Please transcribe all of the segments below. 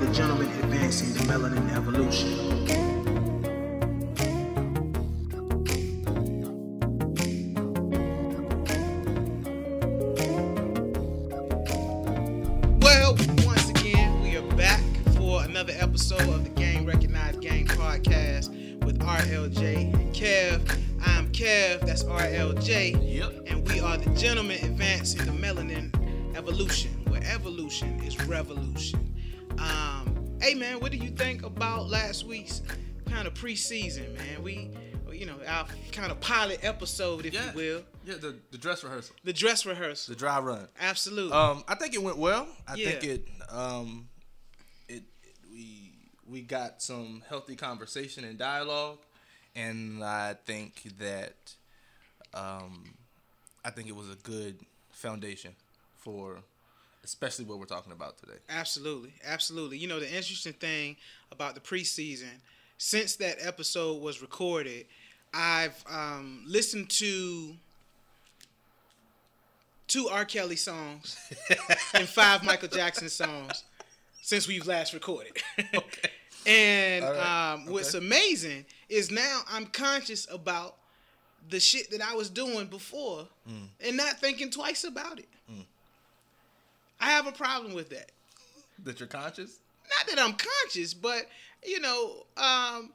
the gentlemen advancing the melanin evolution. Well, once again, we are back for another episode of the Game Recognized Game podcast with RLJ and Kev. I'm Kev, that's RLJ. Yep. And we are the gentlemen advancing the melanin evolution, where evolution is revolution. Last week's kind of preseason, man? We, you know, our kind of pilot episode, if Yeah. you will, Yeah, the, the dress rehearsal, the dress rehearsal. the dry run. Absolutely. Um, I think it went well. I think it um, it, it we we got some healthy conversation and dialogue, and I think that um, I think it was a good foundation for especially what we're talking about today. Absolutely, absolutely. You know, the interesting thing about the preseason, since that episode was recorded, I've um, listened to two R. Kelly songs and five Michael Jackson songs since we've last recorded. Okay. and right. um, what's amazing is now I'm conscious about the shit that I was doing before Mm. and not thinking twice about it. I have a problem with that That you're conscious. Not that I'm conscious, but you know, um,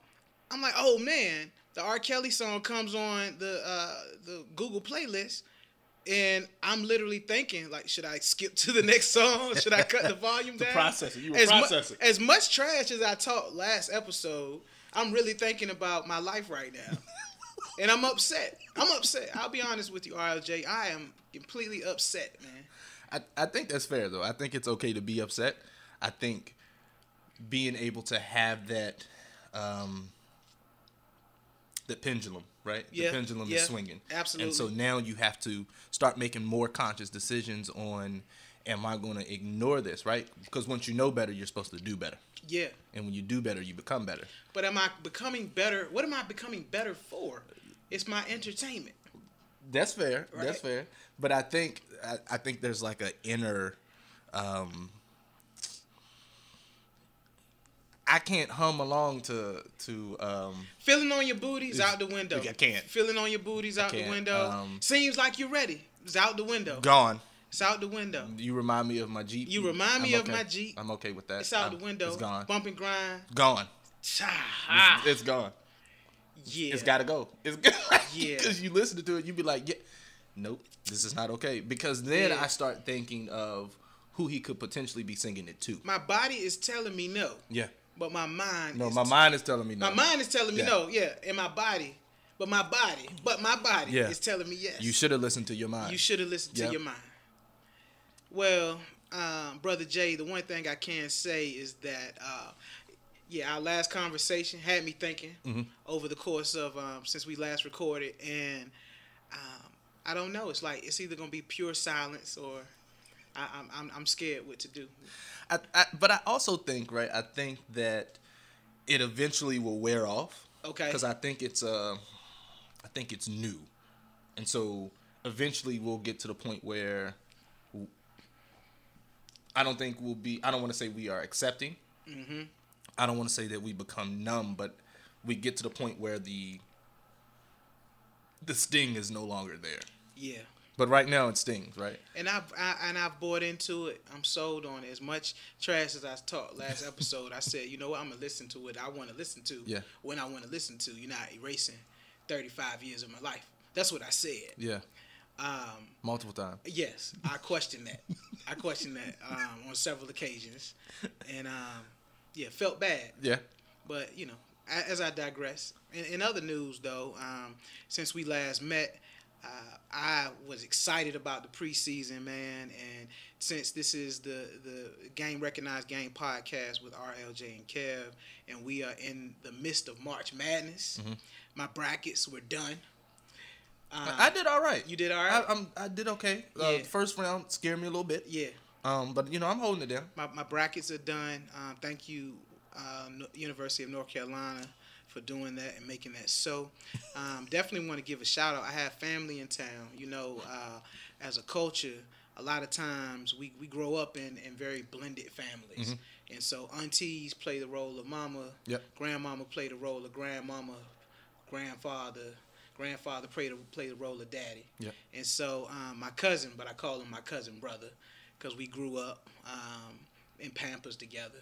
I'm like, oh man, the R. Kelly song comes on the uh, the Google playlist, and I'm literally thinking, like, should I skip to the next song? Should I cut the volume To down? process it. You were as mu- processing. as much trash as I talked last episode, I'm really thinking about my life right now. And I'm upset. I'm upset. I'll be honest with you, RLJ. I am completely upset, man. I, I think that's fair though. I think it's okay to be upset. I think being able to have that um the pendulum, right? Yeah, the pendulum yeah, is swinging. absolutely. And so now you have to start making more conscious decisions on am I going to ignore this, right? Because once you know better, you're supposed to do better. Yeah. And when you do better, you become better. But am I becoming better? What am I becoming better for? It's my entertainment. That's fair. Right. That's fair. But I think I, I think there's like an inner um I can't hum along to to um Feeling on your booties out the window. I can't. Feeling on your booties out the window. Um, Seems like you're ready. It's out the window. gone. It's out the window. You remind me of my Jeep. You remind me I'm of okay. my Jeep. I'm okay with that. It's out I'm- the window. It's gone. Bump and grind. Gone. Ah, It's gone. yeah. It's got to go. It's good. Yeah. Because you listen to it, you'd be like, yeah, nope, this is not okay. Because then Yeah. I start thinking of who he could potentially be singing it to. my body is telling me no, Yeah. But my mind. No, is my mind is telling me no. My mind is telling me Yeah. no. Yeah, and my body, but my body, but my body Yeah. is telling me yes. You should have listened to your mind. You should have listened to your mind. Well, um, brother Jay, the one thing I can say is that, uh, yeah, our last conversation had me thinking Mm-hmm. over the course of um, since we last recorded, and um, I don't know. It's like it's either gonna be pure silence or I, I'm, I'm I'm scared what to do. I, I, but I also think, right? I think that it eventually will wear off. Okay. Because I think it's uh, I think it's new, and so eventually we'll get to the point where I don't think we'll be. I don't want to say we are accepting. Mm-hmm. I don't want to say that we become numb, but we get to the point where the the sting is no longer there. Yeah. But right now it stings, right? And I've I, and I've bought into it. I'm sold on it. As much trash as I talked last episode, I said, you know what? I'm gonna listen to what I want to listen to. Yeah. When I want to listen to. You're not erasing 35 years of my life. That's what I said. Yeah, Um, multiple times. yes, I question that. I question that um, on several occasions, and um, yeah, felt bad. Yeah. But you know, as I digress. In, in other news, though, um, since we last met, uh, I was excited about the preseason, man. And since this is the the Game Recognized Game podcast with RLJ and Kev, and we are in the midst of March Madness, my brackets were done. Uh, I did all right. You did all right? I, I'm, I did okay. Uh, Yeah. First round scared me a little bit. yeah. Um, but you know I'm holding it down. my, my brackets are done. Um, thank you, uh, University of North Carolina, for doing that and making that so. Um, definitely want to give a shout out. I have family in town. You know, uh, as a culture, a lot of times we, we grow up in, in very blended families. Mm-hmm. And so aunties play the role of mama, Yep. grandmama play the role of grandmama, grandfather, grandfather play the, play the role of daddy. Yep. And so um, my cousin, but I call him my cousin brother because we grew up um, in Pampers together.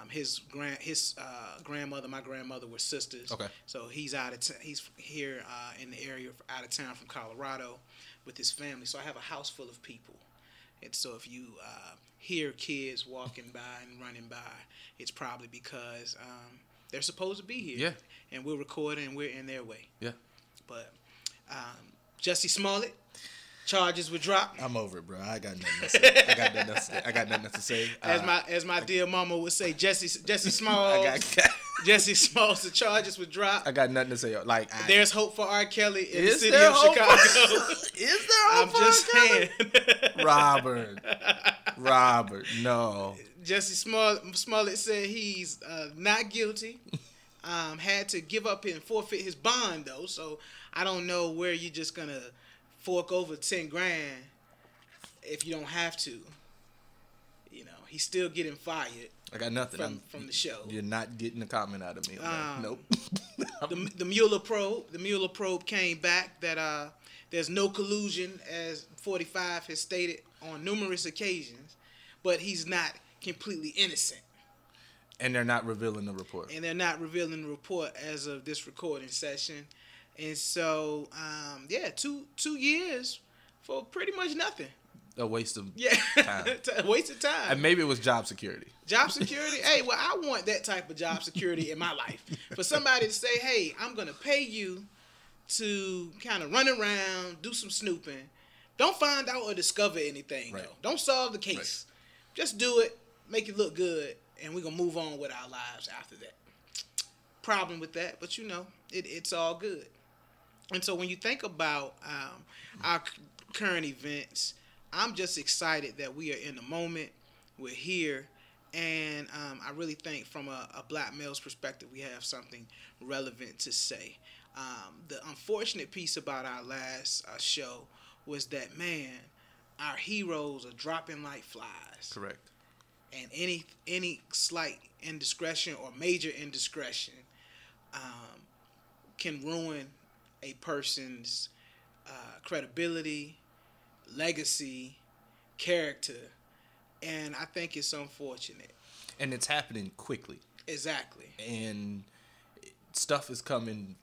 Um, his grand his uh, grandmother, my grandmother were sisters. Okay. So he's out of t- he's here uh, in the area out of town from Colorado with his family. So I have a house full of people. And so if you uh, hear kids walking by and running by, it's probably because um, they're supposed to be here. Yeah. And we're recording and we're in their way. Yeah. But um, Jussie Smollett, charges were dropped. I'm over it, bro. I got nothing to say. I got nothing to say. I got nothing to say. As Uh, my as my dear mama would say, Jesse Jesse Smalls. I got, Jesse Smalls. The charges were dropped. I got nothing to say. Like, I, There's hope for R. Kelly in the city of? Chicago. is there hope I'm for just R. Kelly? saying. Robert. Robert, no. Jesse Small, Smollett said he's uh, not guilty. Um, had to give up and forfeit his bond though, so I don't know where you're just gonna fork over ten grand if you don't have to. You know, he's still getting fired I got nothing. from from the show. You're not getting a comment out of me. Um, nope. the, the Mueller probe, the Mueller probe came back that uh, there's no collusion, as 45 has stated on numerous occasions, but he's not completely innocent, and they're not revealing the report. and they're not revealing the report as of this recording session, and so um, yeah, two two years for pretty much nothing. A waste of Yeah, time. a waste of time. And maybe it was job security. Job security. hey, well, I want that type of job security in my life. For somebody to say, "Hey, I'm gonna pay you to kind of run around, do some snooping. Don't find out or discover anything. Right. Though. Don't solve the case. Just do it, make it look good, and we're gonna move on with our lives after that." Problem with that, but you know, it, it's all good. And so when you think about um, our c- current events, I'm just excited that we are in the moment. We're here. And um, I really think from a, a black male's perspective, we have something relevant to say. Um, the unfortunate piece about our last uh, show was that, man, our heroes are dropping like flies Correct. and any any slight indiscretion or major indiscretion um, can ruin a person's uh, credibility, legacy, character, and I think it's unfortunate. And it's happening quickly. Exactly. And stuff is coming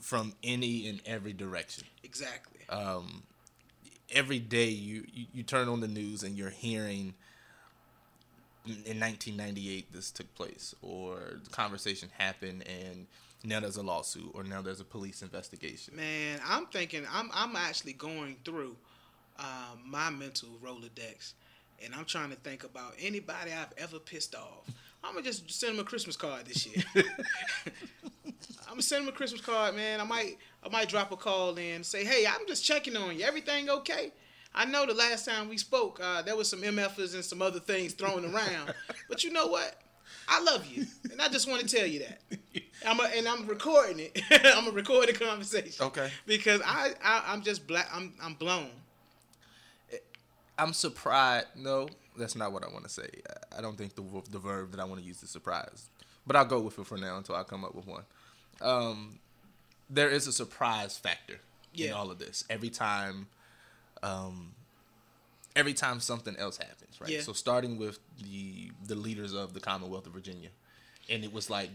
from any and every direction. Exactly. um, every day you, you, you turn on the news and you're hearing in 1998 this took place or the conversation happened and now there's a lawsuit or now there's a police investigation Man, I'm thinking I'm I'm actually going through um, my mental rolodex, and I'm trying to think about anybody I've ever pissed off. I'm gonna just send them a Christmas card this year. I'm gonna send them a Christmas card, man. I might I might drop a call in, and say, hey, I'm just checking on you. Everything okay? I know the last time we spoke, uh, there was some MFers and some other things thrown around, but you know what? I love you, and I just want to tell you that. I'm a, and I'm recording it. I'm gonna record the conversation. Okay. Because I, I I'm just black. I'm I'm blown. i'm surprised no that's not what i want to say I- don't think the, the verb that i want to use is surprise but i'll go with it for now until i come up with one um, there is a surprise factor in all of this every time um, every time something else happens, right? Yeah. So starting with the the leaders of the Commonwealth of Virginia, and it was like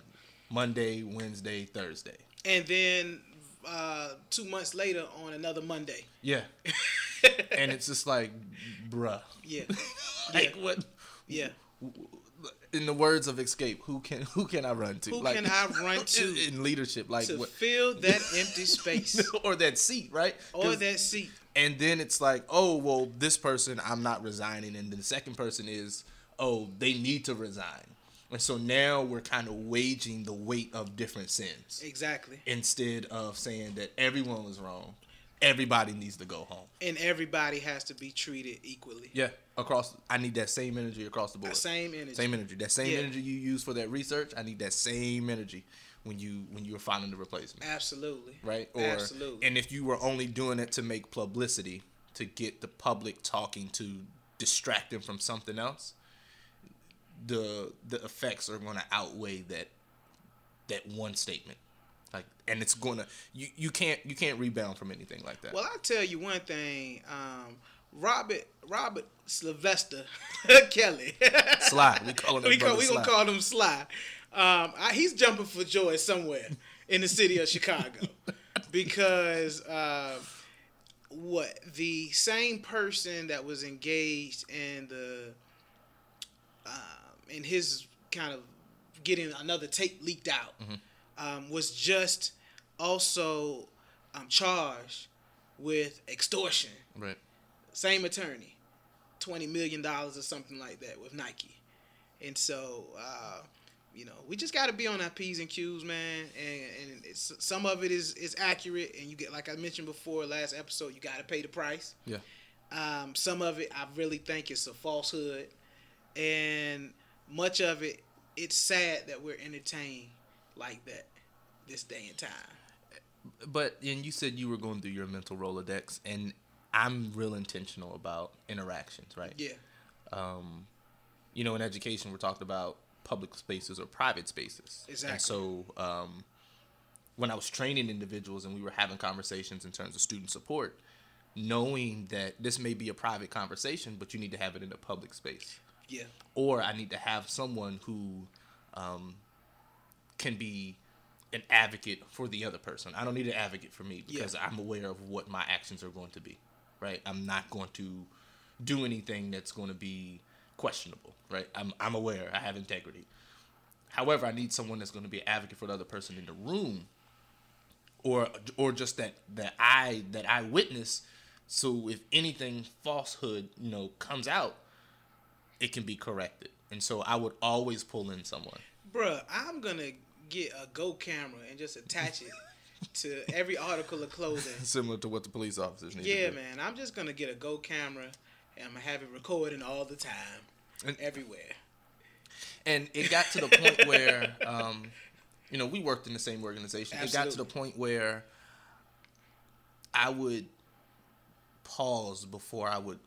Monday, Wednesday, Thursday. And then uh, two months later on another Monday. Yeah, and it's just like, bruh, Yeah. like Yeah. what? Yeah. In the words of Xscape, who can who can I run to? Who like, can I run to in, leadership? Like to what? fill that empty space or that seat, right? Or that seat. and then it's like, oh well, this person I'm not resigning, and then the second person is, oh they need to resign, and so now we're kind of waging the weight of different sins Exactly. instead of saying that everyone was wrong, everybody needs to go home. And everybody has to be treated equally. Yeah, across. I need that same energy across the board. Same energy. Same energy. That same Yeah. energy you use for that research. I need that same energy when you when you are finding the replacement. Absolutely. right? Or Absolutely. and if you were only doing it to make publicity, to get the public talking to distract them from something else, the the effects are going to outweigh that that one statement. Like, and it's gonna you you can't you can't rebound from anything like that. Well, I tell you one thing, um, Robert Robert Sylvester Kelly. Sly, we call him we, call, we gonna call him Sly. Um, I, he's jumping for joy somewhere in the city of Chicago because uh, what the same person that was engaged in the um, in his kind of getting another tape leaked out um, was just also um, charged with extortion right. same attorney, twenty million dollars or something like that with Nike, and so uh, you know we just got to be on our p's and q's, man. And, and it's, some of it is is accurate, and you get like I mentioned before last episode, you got to pay the price. Yeah. Um, some of it I really think it's a falsehood, and much of it it's sad that we're entertained like that this day and time. But and you said you were going through your mental rolodex, and I'm real intentional about interactions, right? Yeah, um, you know, in education, we're talking about public spaces or private spaces. Exactly. And so, um, when I was training individuals and we were having conversations in terms of student support, knowing that this may be a private conversation, but you need to have it in a public space, yeah, or I need to have someone who um, can be an advocate for the other person. I don't need an advocate for me Yeah. because I'm aware of what my actions are going to be. Right? I'm not going to do anything that's going to be questionable. Right? I'm I'm aware. I have integrity. However, I need someone that's going to be an advocate for the other person in the room, or or just that that I that I witness. So if anything falsehood you know comes out, it can be corrected. And so I would always pull in someone. Bruh, I'm gonna get a Go camera and just attach it to every article of clothing. Similar to what the police officers need Yeah, to do. man. I'm just gonna get a Go camera and I'm gonna have it recording all the time, And- everywhere. And it got to the point where, um, you know, we worked in the same organization. It got to the point where I would pause before I would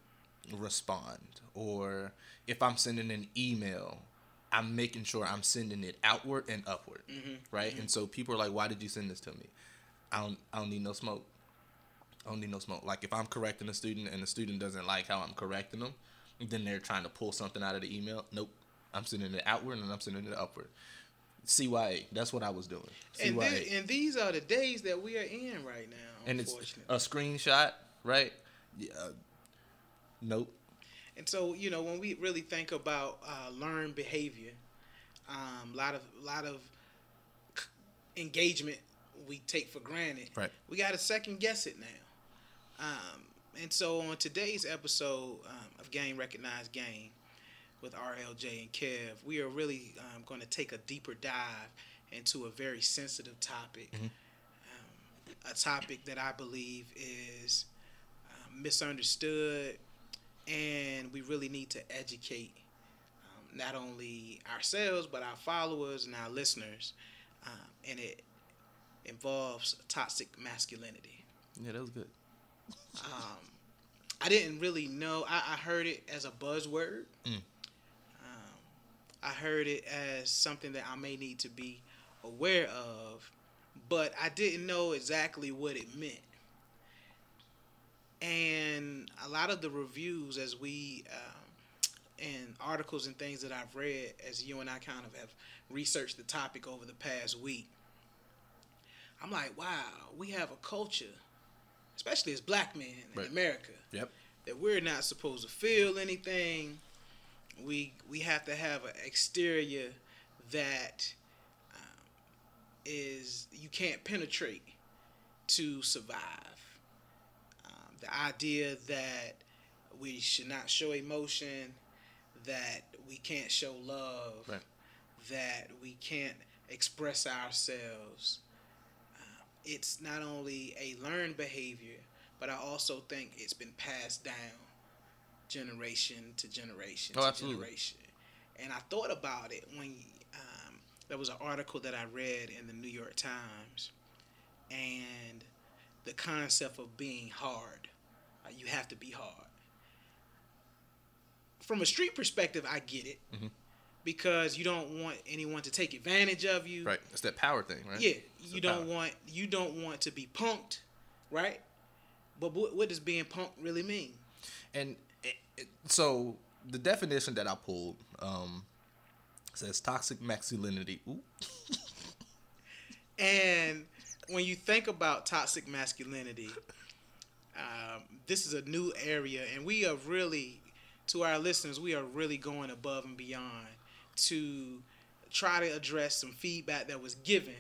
respond. Or if I'm sending an email, I'm making sure I'm sending it outward and upward. Mm-hmm. Right? Mm-hmm. And so people are like, why did you send this to me? I don't, I don't need no smoke. I don't need no smoke. Like if I'm correcting a student and the student doesn't like how I'm correcting them, then they're trying to pull something out of the email. Nope. I'm sending it outward and I'm sending it upward. CYA. That's what I was doing. And, CYA. and these are the days that we are in right now. and it's a screenshot, right? Yeah. Nope. And so, you know, when we really think about uh, learned behavior, a um, lot of lot of engagement we take for granted. Right. We got to second guess it now. Um, and so, on today's episode um, of Game Recognized Game with RLJ and Kev, we are really um, going to take a deeper dive into a very sensitive topic. Um, a topic that I believe is um, misunderstood, and we really need to educate um, not only ourselves but our followers and our listeners. Um, and it involves toxic masculinity. Yeah, that was good. Um, I didn't really know. I, I heard it as a buzzword. Mm. Um, I heard it as something that I may need to be aware of, but I didn't know exactly what it meant. And a lot of the reviews, as we um, and articles and things that I've read, as you and I kind of have researched the topic over the past week, I'm like, wow, we have a culture, especially as black men in Right. America, Yep. that we're not supposed to feel anything. We we have to have an exterior that um, is you can't penetrate to survive. The idea that we should not show emotion, that we can't show love, Right. that we can't express ourselves. Um, it's not only a learned behavior, but I also think it's been passed down generation to generation Oh, to absolutely. generation. And I thought about it when um, there was an article that I read in the New York Times, and the concept of being hard, uh, you have to be hard. From a street perspective, I get it Mm-hmm. because you don't want anyone to take advantage of you. Right. It's that power thing, right? Yeah, It's you don't power. want you don't want to be punked, right? But what, what does being punked really mean? And it, it, so the definition that I pulled um, says toxic masculinity. Ooh. And when you think about toxic masculinity, um, this is a new area, and we are really, to our listeners, we are really going above and beyond to try to address some feedback that was given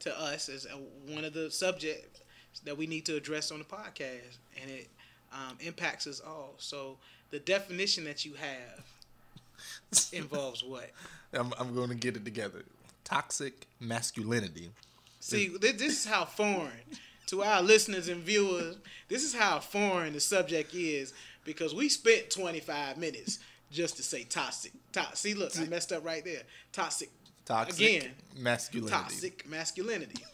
to us as a, one of the subjects that we need to address on the podcast, and it um, impacts us all. So the definition that you have involves what? I'm, I'm going to get it together. Toxic masculinity. See, thi- this is how foreign to our listeners and viewers. This is how foreign the subject is because we spent 25 minutes just to say toxic. To- See, look, I messed up right there. Toxic. Toxic Again, masculinity. toxic masculinity.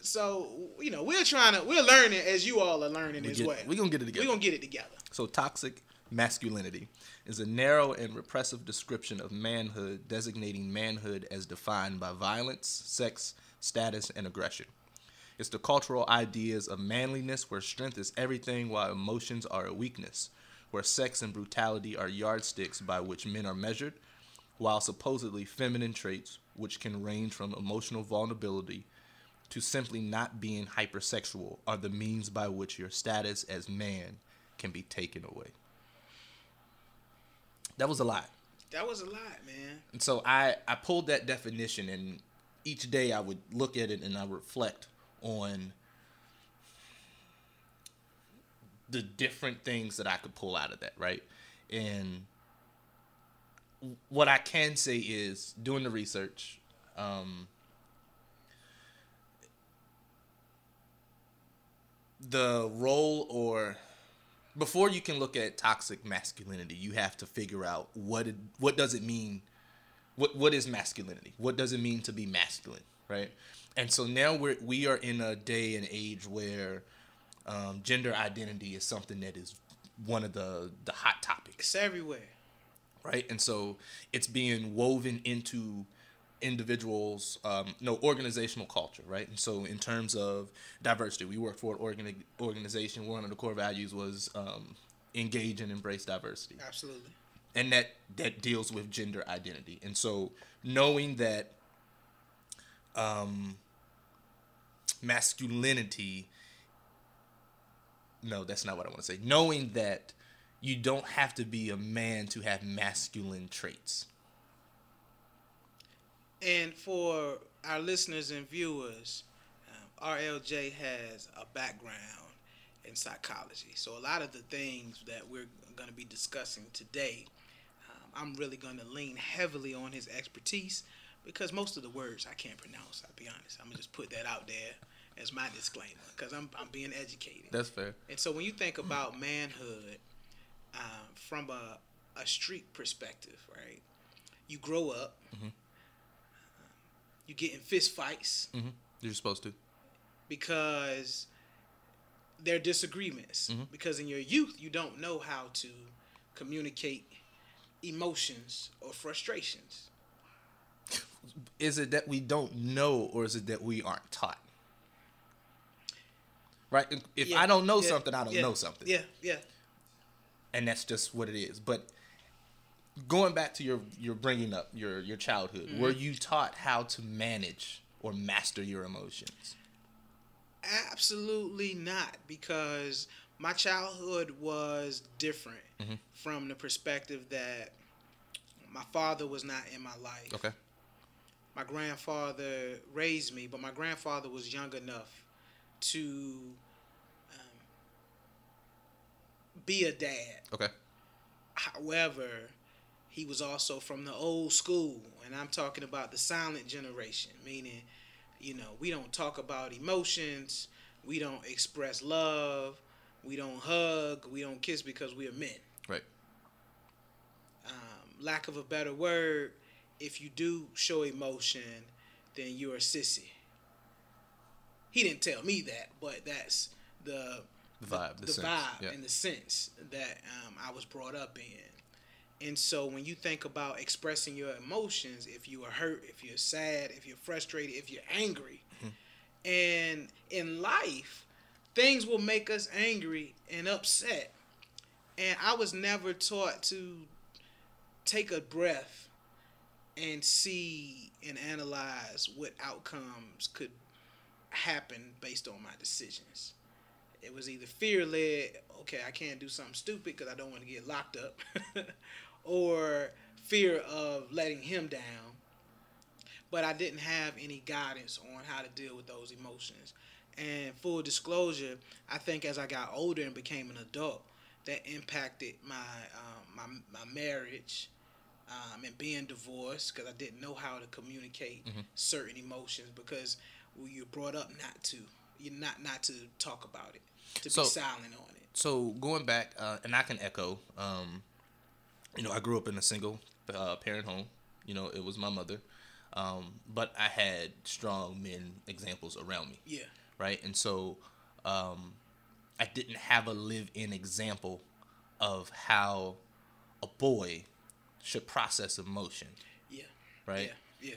So you know, we're trying to, we're learning as you all are learning We as get- well. we gonna get it together. We're gonna get it together. So, toxic masculinity is a narrow and repressive description of manhood designating manhood as defined by violence, sex, status, and aggression. It's the cultural ideas of manliness where strength is everything while emotions are a weakness, where sex and brutality are yardsticks by which men are measured, while supposedly feminine traits, which can range from emotional vulnerability to simply not being hypersexual, are the means by which your status as man can be taken away. That was a lot. That was a lot, man. And so I, I pulled that definition, and each day I would look at it and I reflect on the different things that I could pull out of that, right? And what I can say is doing the research, um, the role or before you can look at toxic masculinity, you have to figure out what it, what does it mean what what is masculinity? What does it mean to be masculine, right? And so now we're we are in a day and age where um, gender identity is something that is one of the the hot topics, It's everywhere. right? And so it's being woven into individuals, um, no organizational culture, right? And so in terms of diversity, we work for an organi- organization. One of the core values was um, engage and embrace diversity Absolutely. And that that deals with gender identity. And so knowing that um masculinity no that's not what i want to say. Knowing that you don't have to be a man to have masculine traits. And for our listeners and viewers, um, RLJ has a background in psychology. So a lot of the things that we're going to be discussing today, I'm really going to lean heavily on his expertise because most of the words I can't pronounce. I'll be honest. I'm gonna just put that out there as my disclaimer because I'm I'm being educated. that's fair And so when you think about manhood um, from a, a street perspective, right? You grow up, um, you get in fist fights mm-hmm. you're supposed to because there are disagreements. Mhm. Because in your youth, you don't know how to communicate emotions or frustrations. is it that we don't know or is it that we aren't taught right if Yeah, i don't know yeah, something i don't yeah, know something Yeah, yeah. and that's just what it is. But going back to your your bringing up your your childhood, Mm-hmm. were you taught how to manage or master your emotions? Absolutely not, because my childhood was different Mhm. from the perspective that my father was not in my life. Okay. My grandfather raised me, but my grandfather was young enough to um, be a dad. Okay. However, he was also from the old school, and I'm talking about the silent generation, meaning, you know, we don't talk about emotions, we don't express love, we don't hug, we don't kiss because we are men. Right. Um, lack of a better word, if you do show emotion, then you're a sissy. He didn't tell me that, but that's the The vibe, the, the sense. vibe yeah. and the sense that um, I was brought up in. And so when you think about expressing your emotions, if you are hurt, if you're sad, if you're frustrated, if you're angry, and in life, things will make us angry and upset. And I was never taught to take a breath and see and analyze what outcomes could happen based on my decisions. It was either fear led, okay, I can't do something stupid because I don't want to get locked up, or fear of letting him down. But I didn't have any guidance on how to deal with those emotions. And full disclosure, I think as I got older and became an adult, that impacted my um, my, my marriage um, and being divorced because I didn't know how to communicate certain emotions because well, you're brought up not to you're not not to talk about it to So- be silent on it. so going back, uh, and I can echo. Um, you know, I grew up in a single uh, parent home. You know, it was my mother, um, but I had strong men examples around me. Yeah, right? And so um, I didn't have a live-in example of how a boy should process emotion, yeah, right? yeah, yeah.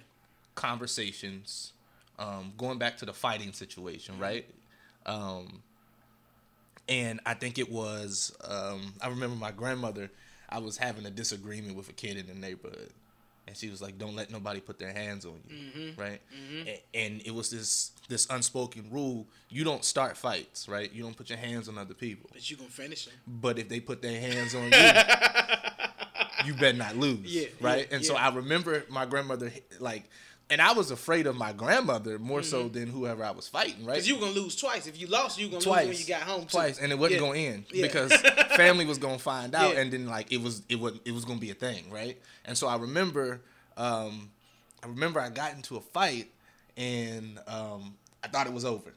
Conversations, um, going back to the fighting situation, right? Um, and I think it was um, I remember my grandmother. I was having a disagreement with a kid in the neighborhood, and she was like, "Don't let nobody put their hands on you," mm-hmm. right? Mm-hmm. A- And it was this this unspoken rule: you don't start fights, right? You don't put your hands on other people. But you gonna finish them. But if they put their hands on you, you better not lose, Yeah, right? yeah, and so. I remember my grandmother like. And I was afraid of my grandmother more so Mm-hmm. than whoever I was fighting, right? Cause you were gonna lose twice. If you lost, you gonna twice lose when you got home. too. twice, and it wasn't Yeah. gonna end Yeah. because family was gonna find out, Yeah. and then like it was it was it was gonna be a thing, right? And so I remember, um, I remember I got into a fight, and um, I thought it was over,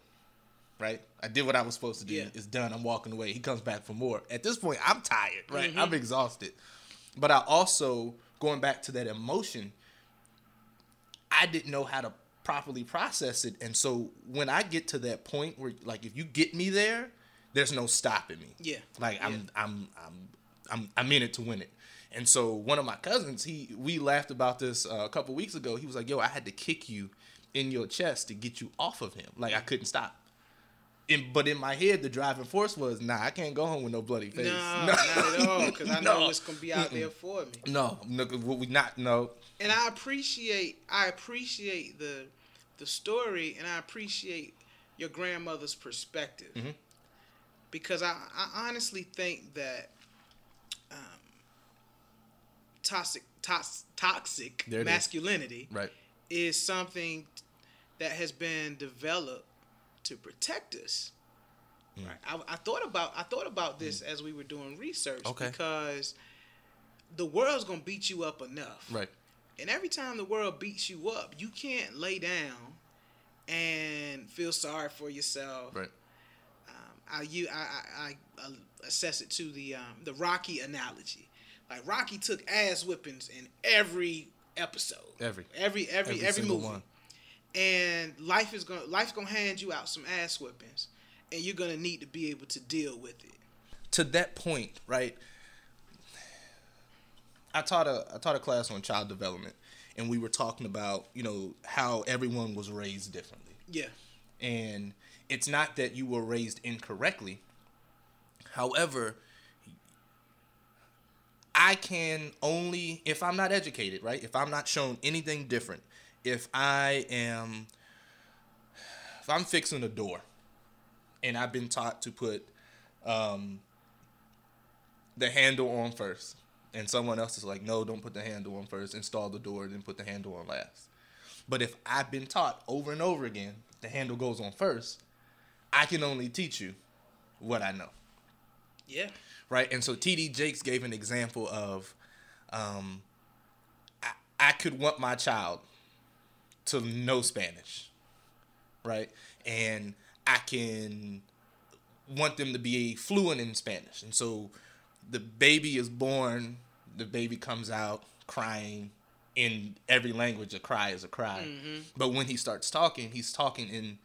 right? I did what I was supposed to do. It's done. I'm walking away. He comes back for more. At this point, I'm tired, right? Mm-hmm. I'm exhausted, but I also going back to that emotion. I didn't know how to properly process it. And so when I get to that point where like if you get me there, there's no stopping me. Yeah. Like I'm I'm I'm I'm I'm in it to win it. And so one of my cousins, he we laughed about this uh, a couple weeks ago. He was like, "Yo, I had to kick you in your chest to get you off of him. Like I couldn't stop." In, but in my head, the driving force was, "Nah, I can't go home with no bloody face." No, not at all. Because I know No. what's gonna be out there for me. No, no, we not no. And I appreciate I appreciate the the story and I appreciate your grandmother's perspective Mm-hmm. because I, I honestly think that um, toxic tox, toxic There it is. masculinity Right. is something that has been developed to protect us. Mm. Right. I, I thought about I thought about this as we were doing research Okay. because the world's gonna beat you up enough. Right. And every time the world beats you up, you can't lay down and feel sorry for yourself. Right. Um, I, you, I, I, I uh, assess it to the um, the Rocky analogy. Like Rocky took ass whippings in every episode, Every. every every Every every, movie. one. And life is gonna life's gonna hand you out some ass whippings, and you're gonna need to be able to deal with it. to that point, right? I taught a I taught a class on child development, and we were talking about you know how everyone was raised differently, Yeah, and it's not that you were raised incorrectly. However, I can only if I'm not educated, right? If I'm not shown anything different, if I am if I'm fixing a door and I've been taught to put um, the handle on first, and someone else is like, no, don't put the handle on first, install the door, then put the handle on last. But if I've been taught over and over again, the handle goes on first, I can only teach you what I know yeah, right? And so TD Jakes gave an example of, um, I, I could want my child to know Spanish, right? And I can want them to be fluent in Spanish. And so the baby is born, the baby comes out crying. In every language, a cry is a cry. Mm-hmm. But when he starts talking, he's talking in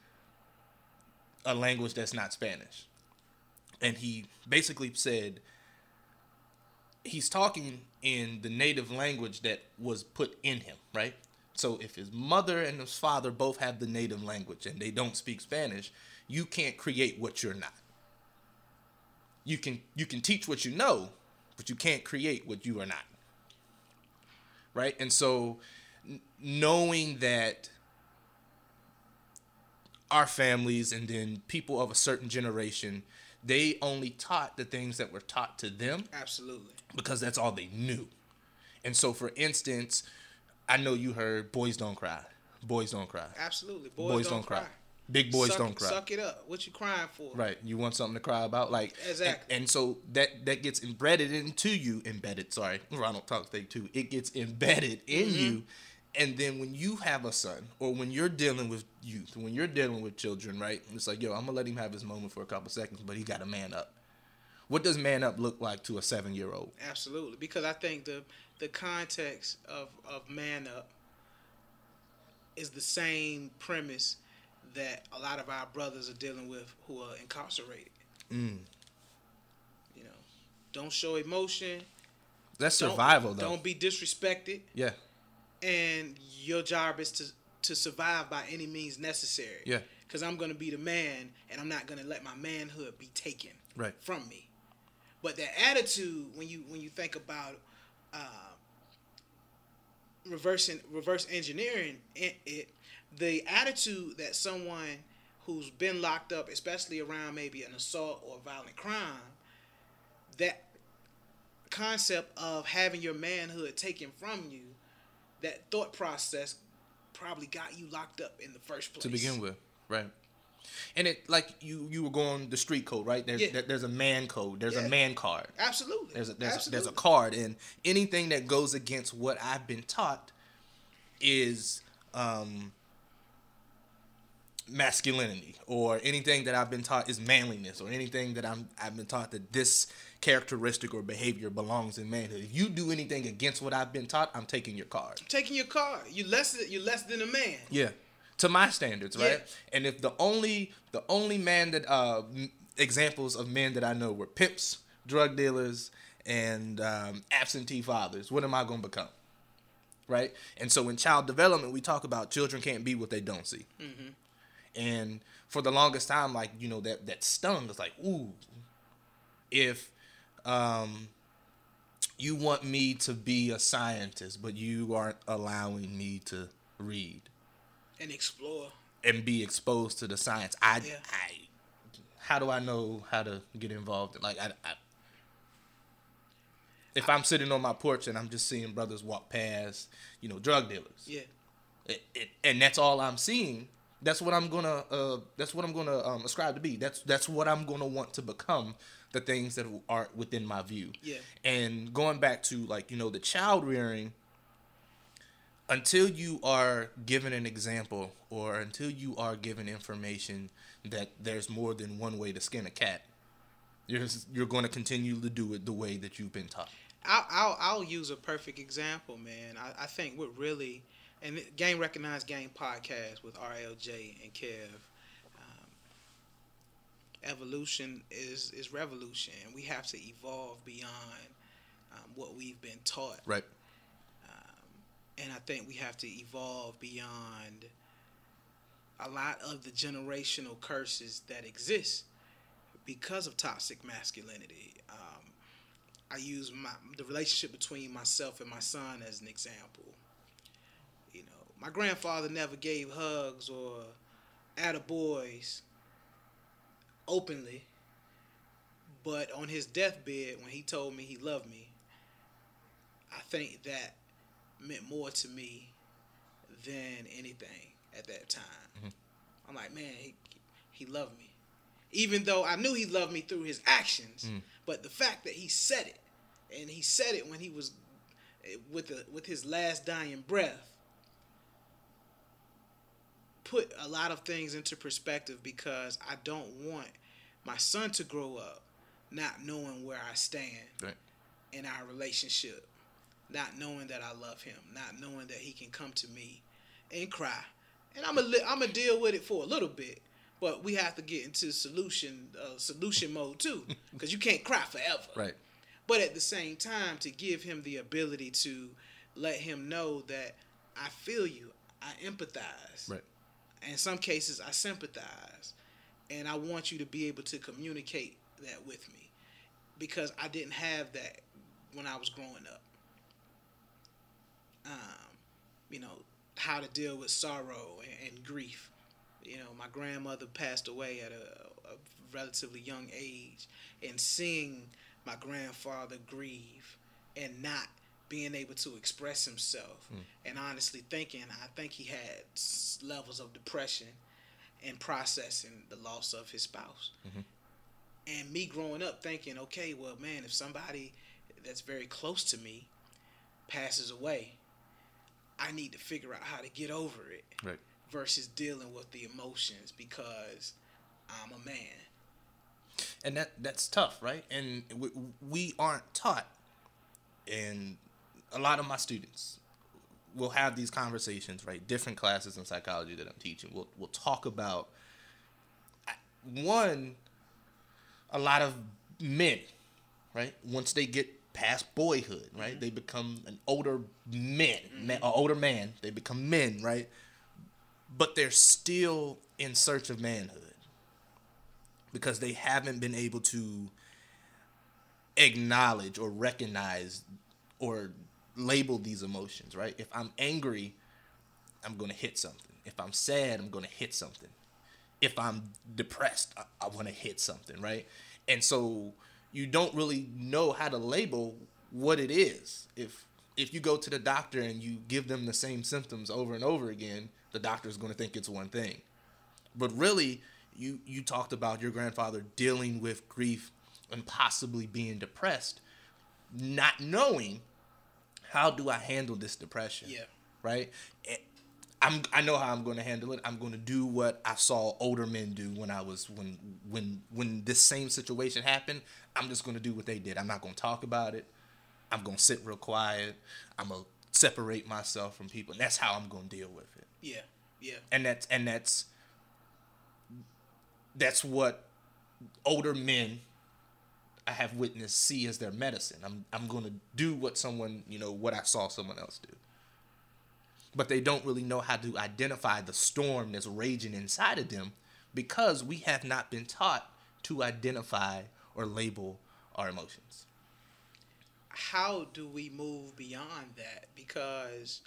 a language that's not Spanish and he basically said he's talking in the native language that was put in him, right? So if his mother and his father both have the native language and they don't speak Spanish, you can't create what you're not. You can you can teach what you know, but you can't create what you are not. Right? And so n- knowing that our families and then people of a certain generation, they only taught the things that were taught to them Absolutely. because that's all they knew. And so, for instance, I know you heard "Boys Don't Cry." Boys don't cry. Absolutely. Boys, don't, cry. Big boys suck, don't cry. Suck it up. What you crying for? Right. You want something to cry about, like Exactly. And, and so that that gets embedded into you. Embedded. Sorry, Ronald talks thing too. It gets embedded in Mm-hmm. you, and then when you have a son, or when you're dealing with youth, when you're dealing with children, right? It's like, yo, I'm gonna let him have his moment for a couple seconds, but he got to man up. What does man up look like to a seven year old? Absolutely. Because I think the the context of, of man up is the same premise that a lot of our brothers are dealing with who are incarcerated. Mm. You know, don't show emotion. That's don't- survival, though. Don't be disrespected. yeah. and your job is to to survive by any means necessary. Yeah. Because I'm gonna be the man, and I'm not gonna let my manhood be taken Right. from me. But that attitude, when you when you think about uh, reversing reverse engineering it, it, the attitude that someone who's been locked up, especially around maybe an assault or violent crime, that concept of having your manhood taken from you, that thought process probably got you locked up in the first place. to begin with, right? And it like you you were going the street code, right? There's Yeah. there's a man code, there's Yeah. a man card, Absolutely. there's a there's, a there's a card, and anything that goes against what I've been taught is um masculinity or anything that I've been taught is manliness or anything that I'm I've been taught that this characteristic or behavior belongs in manhood. If you do anything against what I've been taught, I'm taking your card. taking your car. You less you're less than a man. Yeah, to my standards, right? Yeah. And if the only the only man that uh examples of men that I know were pimps, drug dealers, and um, absentee fathers, what am I gonna become? Right? And so in child development, we talk about children can't be what they don't see. And for the longest time, like you know that that stung. It's like, ooh, if um, you want me to be a scientist, but you aren't allowing me to read And explore. and be exposed to the science. I, Yeah. I how do I know how to get involved? Like, I, I, if I'm sitting on my porch and I'm just seeing brothers walk past, you know, drug dealers, Yeah. it, it, and that's all I'm seeing. That's what I'm gonna. Uh, that's what I'm gonna um, ascribe to be. That's that's what I'm gonna want to become. The things that are within my view. Yeah. And going back to like you know the child rearing, until you are given an example or until you are given information that there's more than one way to skin a cat, you're you're going to continue to do it the way that you've been taught. I'll, I'll, I'll use a perfect example, man. I, I think what really, and Game Recognized Game podcast with RLJ and Kev, um, evolution is, is revolution. And we have to evolve beyond um, what we've been taught. Right. And I think we have to evolve beyond a lot of the generational curses that exist because of toxic masculinity. Um, I use my the relationship between myself and my son as an example. My grandfather never gave hugs or attaboys openly, but on his deathbed, when he told me he loved me, I think that meant more to me than anything at that time. I'm like, man, he, he loved me. Even though I knew he loved me through his actions, but the fact that he said it, and he said it when he was eh, with the with his last dying breath, put a lot of things into perspective because I don't want my son to grow up not knowing where I stand Right. in our relationship, not knowing that I love him, not knowing that he can come to me and cry. And I'm gonna li- I'm gonna deal with it for a little bit, But we have to get into solution uh, solution mode too, because you can't cry forever. Right. But at the same time, to give him the ability to let him know that I feel you, I empathize. Right. In some cases, I sympathize, and I want you to be able to communicate that with me, because I didn't have that when I was growing up. Um, you know how to deal with sorrow and, and grief. You know, my grandmother passed away at a, a relatively young age, and seeing my grandfather grieve and not being able to express himself, hmm. and honestly thinking, I think he had levels of depression and processing the loss of his spouse. Mm-hmm. And me growing up thinking, okay, well, man, if somebody that's very close to me passes away, I need to figure out how to get over it Right. versus dealing with the emotions because I'm a man. and that that's tough, right? And we, we aren't taught, and a lot of my students will have these conversations, right? Different classes in psychology that I'm teaching. We'll we'll talk about one. A lot of men, right? Once they get past boyhood, right, mm-hmm. they become an older men, mm-hmm. man, or older man. They become men, right? But they're still in search of manhood because they haven't been able to acknowledge or recognize or label these emotions, right? If I'm angry, I'm going to hit something. If I'm sad, I'm going to hit something. If I'm depressed, I, I want to hit something, right? And so you don't really know how to label what it is. If if you go to the doctor and you give them the same symptoms over and over again, the doctor is going to think it's one thing. But really, you you talked about your grandfather dealing with grief and possibly being depressed, not knowing how do I handle this depression. Yeah. Right. And I'm I know how I'm going to handle it. I'm going to do what I saw older men do when I was when when when this same situation happened. I'm just going to do what they did. I'm not going to talk about it. I'm going to sit real quiet. I'm going to separate myself from people. And that's how I'm going to deal with it Yeah, yeah, and that's and that's that's what older men I have witnessed see as their medicine. I'm I'm going to do what someone you know what I saw someone else do, but they don't really know how to identify the storm that's raging inside of them because we have not been taught to identify or label our emotions. how do we move beyond that? Because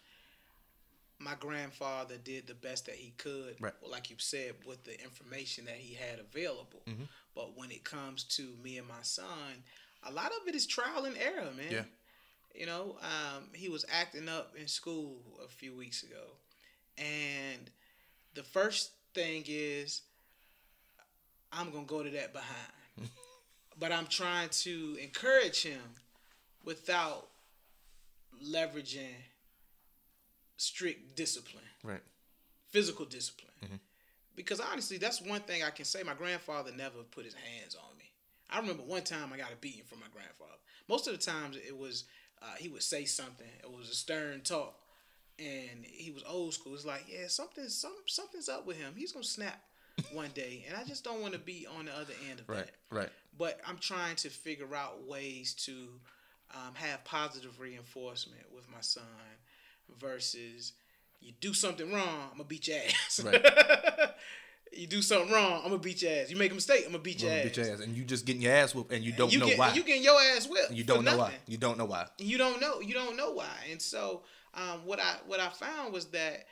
my grandfather did the best that he could, Right. like you said, with the information that he had available. Mm-hmm. But when it comes to me and my son, a lot of it is trial and error, man. Yeah. You know, um, he was acting up in school a few weeks ago. And the first thing is, I'm going to go to that behind. but I'm trying to encourage him without leveraging strict discipline, Right. physical discipline. Because honestly, that's one thing I can say. My grandfather never put his hands on me. I remember one time I got a beating from my grandfather. Most of the times it was uh, he would say something. It was a stern talk, and he was old school. It's like, yeah, something, some, something's up with him. He's gonna snap one day, and I just don't want to be on the other end of Right. that Right. but I'm trying to figure out ways to um, have positive reinforcement with my son versus you do something wrong, I'm gonna beat your ass. Right. you do something wrong, I'm gonna beat your ass. You make a mistake, I'm gonna beat your, Gonna ass. beat your ass, and you just getting your ass whooped, and you don't you know get, why. You getting your ass whipped. you don't know why. You don't know why. You don't know. You don't know why. And so, um, what I what I found was that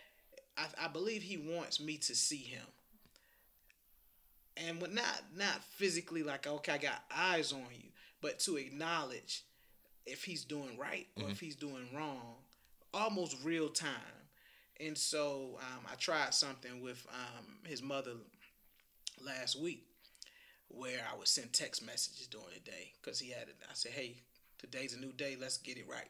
I, I believe he wants me to see him, and what not not physically like okay, I got eyes on you, but to acknowledge if he's doing right or if he's doing wrong, almost real time. And so, um, I tried something with um, his mother last week where I would send text messages during the day because he had it. I said, "Hey, today's a new day. Let's get it right.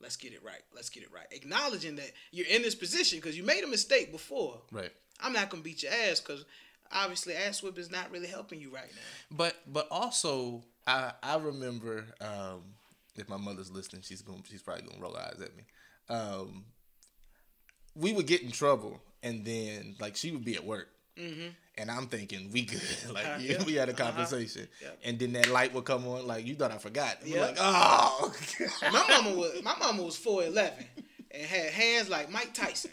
Let's get it right. Let's get it right." Acknowledging that you're in this position because you made a mistake before. Right. I'm not gonna beat your ass because obviously ass whip is not really helping you right now. But but also I I remember um, if my mother's listening, she's going she's probably gonna roll eyes at me. Um, we would get in trouble, and then like she would be at work, And I'm thinking we good, like Uh, yeah, yeah. we had a Uh-huh. conversation, Yep. and then that light would come on, like you thought I forgot. Yeah. like, oh, my mama was my mama was four eleven and had hands like Mike Tyson.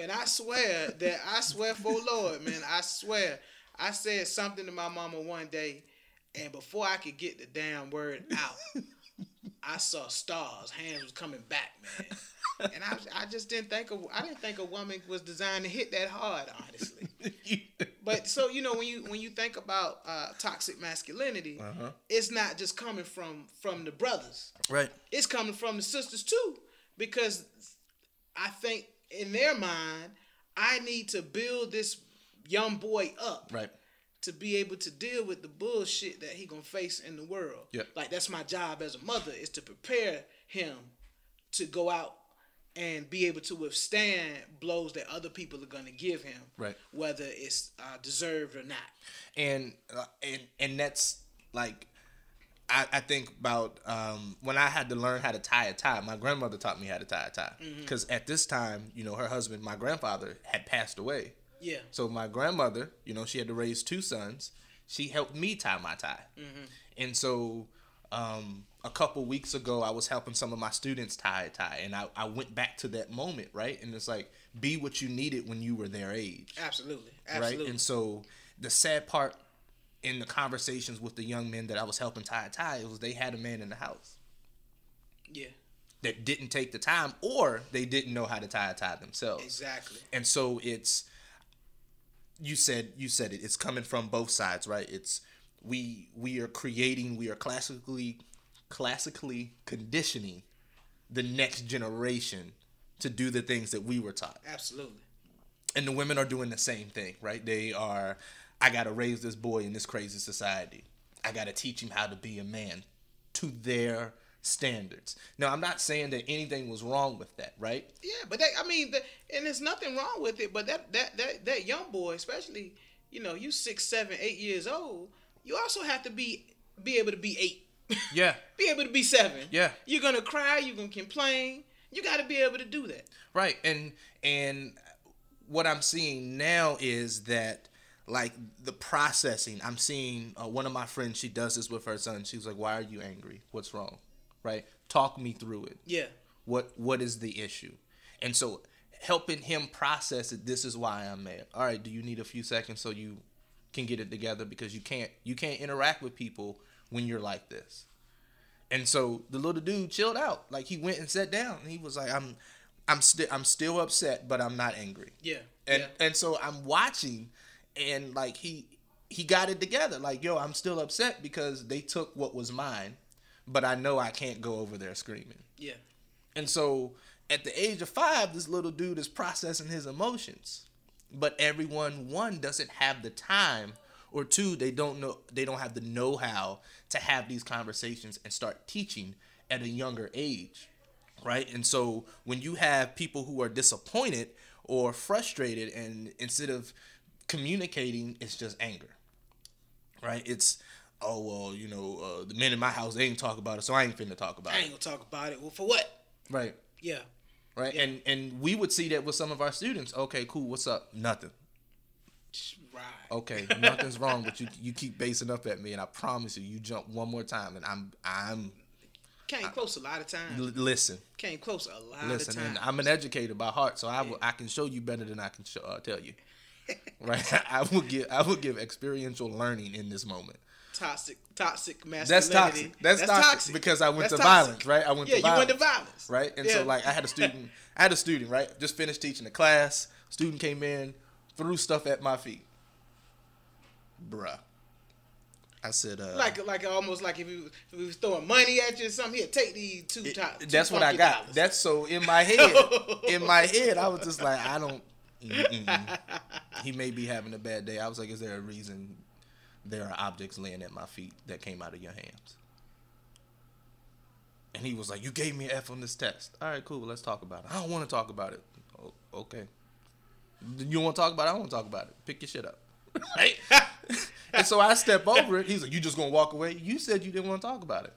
And I swear that I swear for Lord, man, I swear I said something to my mama one day, and before I could get the damn word out, I saw stars. Hands was coming back, man. And I, I just didn't think a, I didn't think a woman was designed to hit that hard, honestly. But so you know when you when you think about uh, toxic masculinity, Uh-huh. it's not just coming from from the brothers right, it's coming from the sisters too because i think in their mind i need to build this young boy up right, to be able to deal with the bullshit that he gonna face in the world Yep. like that's my job as a mother is to prepare him to go out and be able to withstand blows that other people are gonna give him Right. whether it's uh, deserved or not and uh, and and that's like I, I think about um, when I had to learn how to tie a tie. My grandmother taught me how to tie a tie because at this time, you know, her husband, my grandfather, had passed away. Yeah. So my grandmother, you know, she had to raise two sons. She helped me tie my tie, and so um, a couple weeks ago, I was helping some of my students tie a tie, and I, I went back to that moment, right? And it's like, be what you needed when you were their age. Absolutely. Absolutely right? And so the sad part in the conversations with the young men that I was helping tie a tie was they had a man in the house. Yeah. That didn't take the time or they didn't know how to tie a tie themselves. exactly. And so it's you said you said it. It's coming from both sides, right? It's we we are creating, we are classically classically conditioning the next generation to do the things that we were taught. absolutely and the women are doing the same thing, right? They are, I gotta raise this boy in this crazy society. I gotta teach him how to be a man to their standards. Now, I'm not saying that anything was wrong with that, right? Yeah, but that, I mean, the, and there's nothing wrong with it. But that that that that young boy, especially, you know, you six, seven, eight years old, you also have to be be able to be eight, Yeah, be able to be seven. Yeah. you're gonna cry, you're gonna complain. You got to be able to do that. right. And and what I'm seeing now is that like the processing. I'm seeing uh, one of my friends. She does this with her son. She's like, "Why are you angry? What's wrong?" Right? Talk me through it. Yeah, what what is the issue and so helping him process it this is why i'm mad all right do you need a few seconds so you can get it together because you can't you can't interact with people when you're like this and so the little dude chilled out like he went and sat down and he was like i'm i'm still i'm still upset but i'm not angry yeah, and yeah. and so I'm watching, and like he he got it together. Like yo, I'm still upset because they took what was mine, but I know I can't go over there screaming. yeah. And so at the age of five, this little dude is processing his emotions. But everyone, one, doesn't have the time, or two, they don't know they don't have the know-how to have these conversations and start teaching at a younger age. Right? And so when you have people who are disappointed or frustrated and instead of communicating, it's just anger. Right? It's oh well, you know, uh, the men in my house they ain't talk about it, so I ain't finna talk about it. I ain't gonna talk about it. Well, for what? Right Yeah, right? And and we would see that with some of our students. Okay, cool. What's up? Nothing. right. Okay, nothing's wrong. But you you keep basing up at me, and I promise you, you jump one more time, and I'm I'm Came close a lot of times. l- listen, Came close a lot listen. of times. I'm an educator by heart, so I will I can show you better than I can show, uh, tell you. Right? I will give I will give experiential learning in this moment. Toxic, toxic masculinity. That's toxic. That's, toxic, because I went That's to toxic. violence, right? I went Yeah, to you violence. went to violence. right? And Yeah. so like I had a student, I had a student, right? Just finished teaching a class. Student came in, threw stuff at my feet. Bruh. I said, uh, Like, like almost like if he, was, if he was throwing money at you or something, he'd take these two top. that's what I got. dollars. That's so in my head. in my head, I was just like, I don't. He may be having a bad day. I was like, is there a reason there are objects laying at my feet that came out of your hands? And he was like, you gave me an F on this test. All right, cool. Let's talk about it. I don't want to talk about it. Oh, okay. You want to talk about it? I want to talk about it. Pick your shit up. Right? and so I step over it. He's like, you just going to walk away? You said you didn't want to talk about it.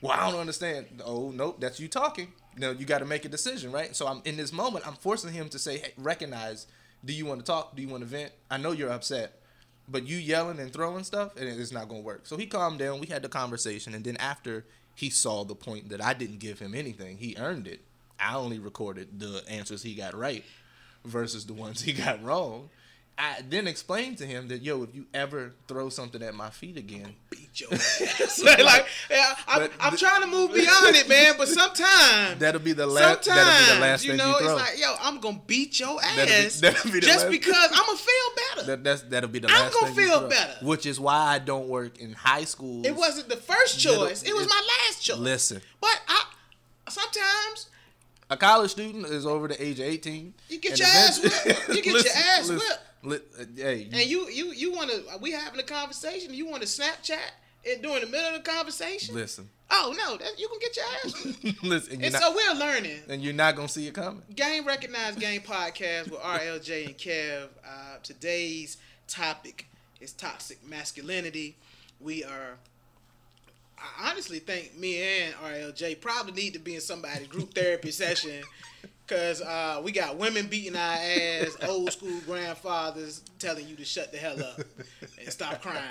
Well, I don't understand. Oh, nope, that's you talking. Know, you got to make a decision, right? So I'm in this moment. I'm forcing him to say, hey, recognize. Do you want to talk? Do you want to vent? I know you're upset, but you yelling and throwing stuff, and it's not gonna work. So he calmed down. We had the conversation, and then after he saw the point that I didn't give him anything, he earned it. I only recorded the answers he got right versus the ones he got wrong. I then explained to him that yo, if you ever throw something at my feet again, beat your ass. like, yeah, I'm, I'm th- trying to move beyond it, man. But sometimes, that'll be the last. sometimes, That'll be the last you know, you throw. it's like, yo, I'm gonna beat your That'll be- ass that'll be just last- because I'm gonna feel better. That, that's that'll be the I'm last gonna feel throw. better. Which is why I don't work in high school. it wasn't the first choice; it was my last choice. Listen, But I sometimes a college student is over the age of eighteen. You get your ass whipped. You get your ass listen, whipped. Uh, hey, and you you you want to we having a conversation. You want to Snapchat it during the middle of the conversation. listen, Oh no, that, you can get your ass. listen, and, and you're so we're learning. and you're not gonna see it coming. Game Recognized Game Podcast with RLJ and Kev. Uh, today's topic is toxic masculinity. We are. I honestly think me and RLJ probably need to be in somebody's group therapy session because uh, we got women beating our ass, old school grandfathers telling you to shut the hell up and stop crying.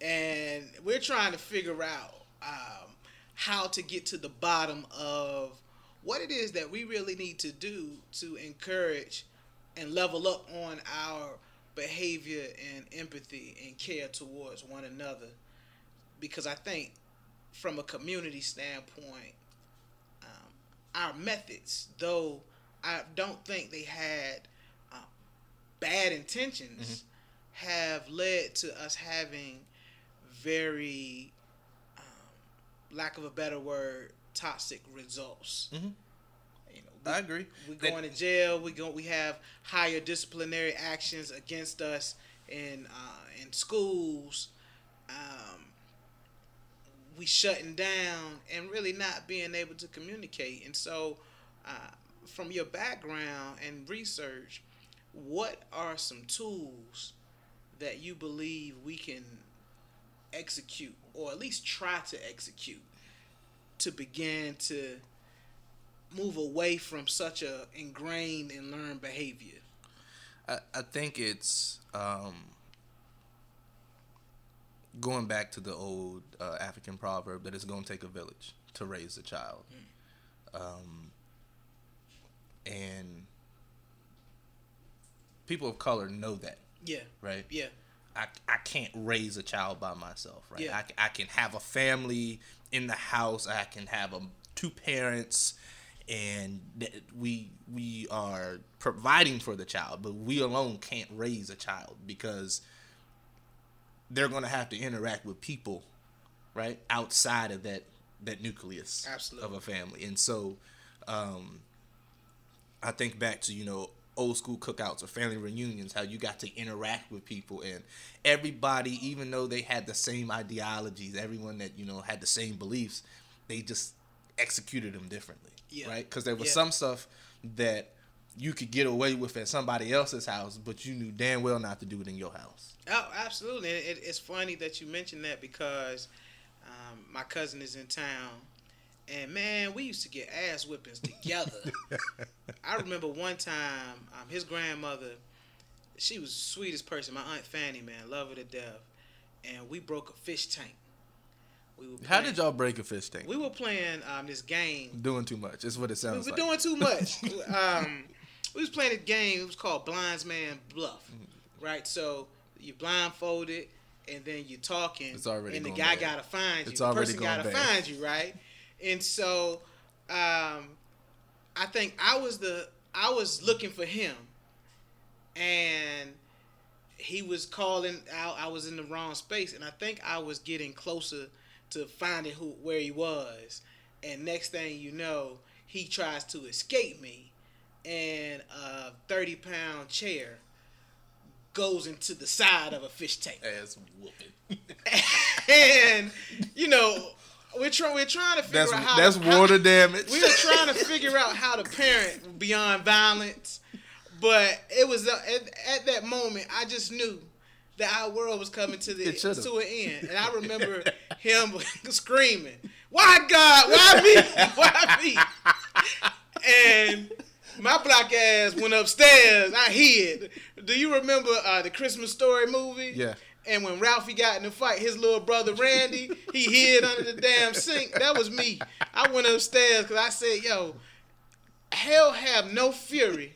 And we're trying to figure out um, how to get to the bottom of what it is that we really need to do to encourage and level up on our behavior and empathy and care towards one another. Because I think, from a community standpoint, our methods, though I don't think they had uh, bad intentions, have led to us having very, um, lack of a better word, toxic results. Mhm. You know, we- I agree. we That- going to jail. We go. We have higher disciplinary actions against us in uh, in schools. Um, we shutting down and really not being able to communicate. And so, uh, from your background and research, what are some tools that you believe we can execute, or at least try to execute, to begin to move away from such a ingrained and learned behavior? I, I think it's um, going back to the old uh, African proverb that it's going to take a village to raise a child. Um, and people of color know that, Yeah, right? yeah, I, I can't raise a child by myself, right? Yeah. I, I can have a family in the house. I can have um two parents, and we we are providing for the child, but we alone can't raise a child because they're going to have to interact with people, right, outside of that that nucleus Absolutely. of a family, and so um, I think back to you know old school cookouts or family reunions, how you got to interact with people and everybody, even though they had the same ideologies, everyone that you know had the same beliefs, they just executed them differently, Yeah. right? Because there was Yeah. some stuff that you could get away with at somebody else's house, but you knew damn well not to do it in your house. Oh, absolutely. And it, it's funny that you mentioned that because um, my cousin is in town, and man, we used to get ass whippings together. I remember one time, um, his grandmother, she was the sweetest person. My aunt Fanny, man, love her to death, and we broke a fish tank. We were How did y'all break a fish tank? We were playing um, this game doing too much. Is what it sounds. Like. We were like. doing too much. um, we was playing a game. It was called Blind Man's Bluff, Mm-hmm. right? So you blindfolded, and then you're talking, It's already and the guy bad. gotta find you. It's the already person gotta bad. find you, right? And so, um, I think I was the I was looking for him, and he was calling out. I was in the wrong space, and I think I was getting closer to finding who where he was. And next thing you know, he tries to escape me, and a thirty pound chair goes into the side of a fish tank. Ass whooping. and you know, we're trying we're trying to figure That's out how that's how- water damage. we were trying to figure out how to parent beyond violence, but it was uh, at, at that moment I just knew that our world was coming to the to an end. And I remember him screaming, "Why God? Why me? Why me?" And my black ass went upstairs. I hid. Do you remember uh, the Christmas Story movie? Yeah. And when Ralphie got in the fight, his little brother Randy, he hid under the damn sink. That was me. I went upstairs because I said, "Yo, hell have no fury."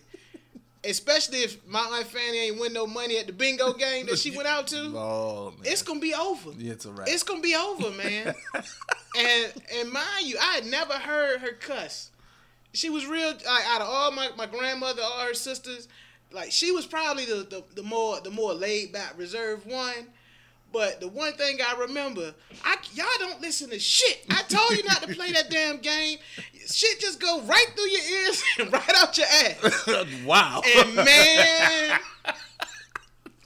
Especially if my aunt Fanny ain't win no money at the bingo game that she went out to. Oh man. It's gonna be over. Yeah, it's a wrap. It's gonna be over, man. and and mind you, I had never heard her cuss. She was real. Like, out of all my, my grandmother, all her sisters, like she was probably the, the, the more the more laid back, reserved one. But the one thing I remember, I y'all don't listen to shit. I told you not to play that damn game. Shit just go right through your ears and right out your ass. wow. And man,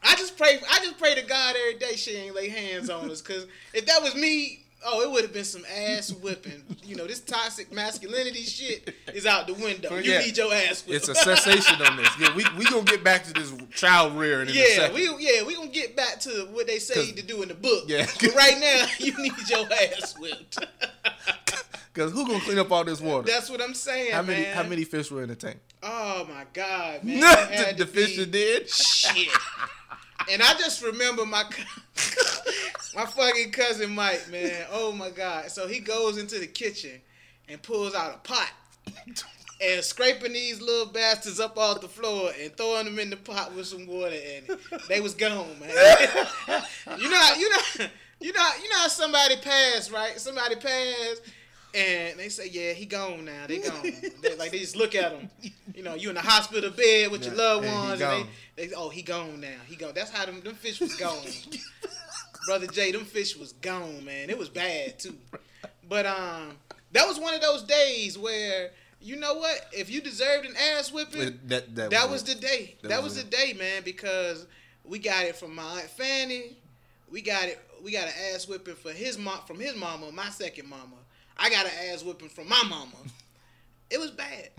I just pray. I just pray to God every day she ain't lay hands on us. Cause if that was me, oh, it would have been some ass whipping. You know, this toxic masculinity shit is out the window. You Yeah. need your ass whipped. it's a cessation on this. Yeah, we we gonna get back to this child rearing in a Yeah, we yeah we gonna get back to what they say to do in the book. Yeah. but right now you need your ass whipped. Cause who gonna clean up all this water? That's what I'm saying, how many man. how many fish were in the tank? Oh my god, man! The the fish be- did. Shit. And I just remember my my fucking cousin Mike, man. Oh my god! So he goes into the kitchen and pulls out a pot and scraping these little bastards up off the floor and throwing them in the pot with some water and they was gone, man. you know, you know, you know, you know somebody passed, right? Somebody passed. And they say, yeah, he gone now. They gone. They, like they just look at him. You know, you in the hospital bed with your loved ones, and they, they, oh, he gone now. He gone. That's how them, them fish was gone. Brother Jay, them fish was gone, man. It was bad too. But um, that was one of those days where you know what? If you deserved an ass whipping, That that, that was the day. That That was was the day, man, because we got it from my aunt Fanny. We got it. We got an ass whipping for his mom from his mama, my second mama. I got an ass whipping from my mama. It was bad.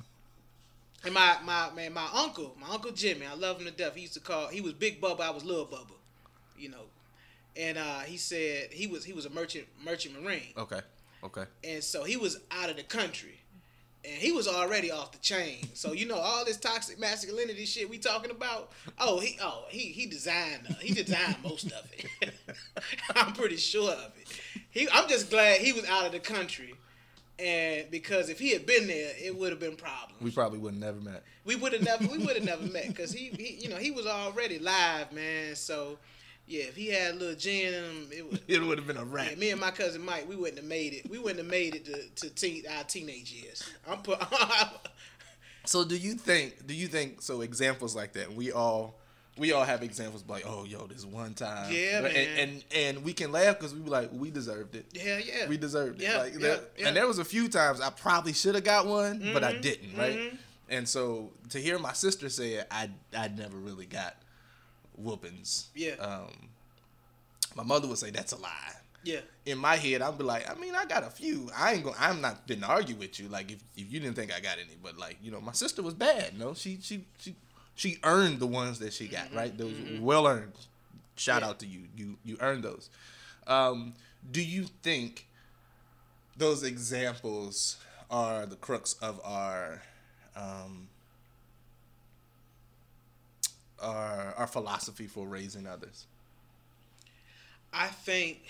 And my my man, my uncle, my uncle Jimmy, I love him to death. He used to call. He was Big Bubba. I was Little Bubba. You know. And uh, he said he was he was a merchant merchant marine. Okay. Okay. And so he was out of the country. And he was already off the chain. So you know all this toxic masculinity shit we talking about. Oh, he oh he he designed uh, he designed most of it. I'm pretty sure of it. He I'm just glad he was out of the country. And because if he had been there, it would have been problems. We probably would have never met. We would have never we would have never met because he, he you know he was already live, man. So yeah, if he had a little gin in him, it would. It would have been a wrap. Yeah, me and my cousin Mike, we wouldn't have made it. We wouldn't have made it to, to teen, our teenage years. I'm put. So do you think? Do you think? So examples like that, we all. We all have examples like, oh, yo, this one time, Yeah, and, man. and and we can laugh because we be like, we deserved it. yeah, yeah. We deserved it. Yeah, like, yeah, there- yeah. And there was a few times I probably should have got one, but I Mhm, didn't, right? mhm. And so to hear my sister say it, I I never really got whoopings. Yeah. Um, my mother would say that's a lie. yeah, In my head, I'd be like, I mean, I got a few. I ain't going. I'm not gonna argue with you. Like if, if you didn't think I got any, but like you know, my sister was bad. No, she she she she earned the ones that she got. Right, those well earned. Shout Mm-hmm. Yeah. out to you. You you earned those. Um, do you think those examples are the crux of our um, our our philosophy for raising others? I think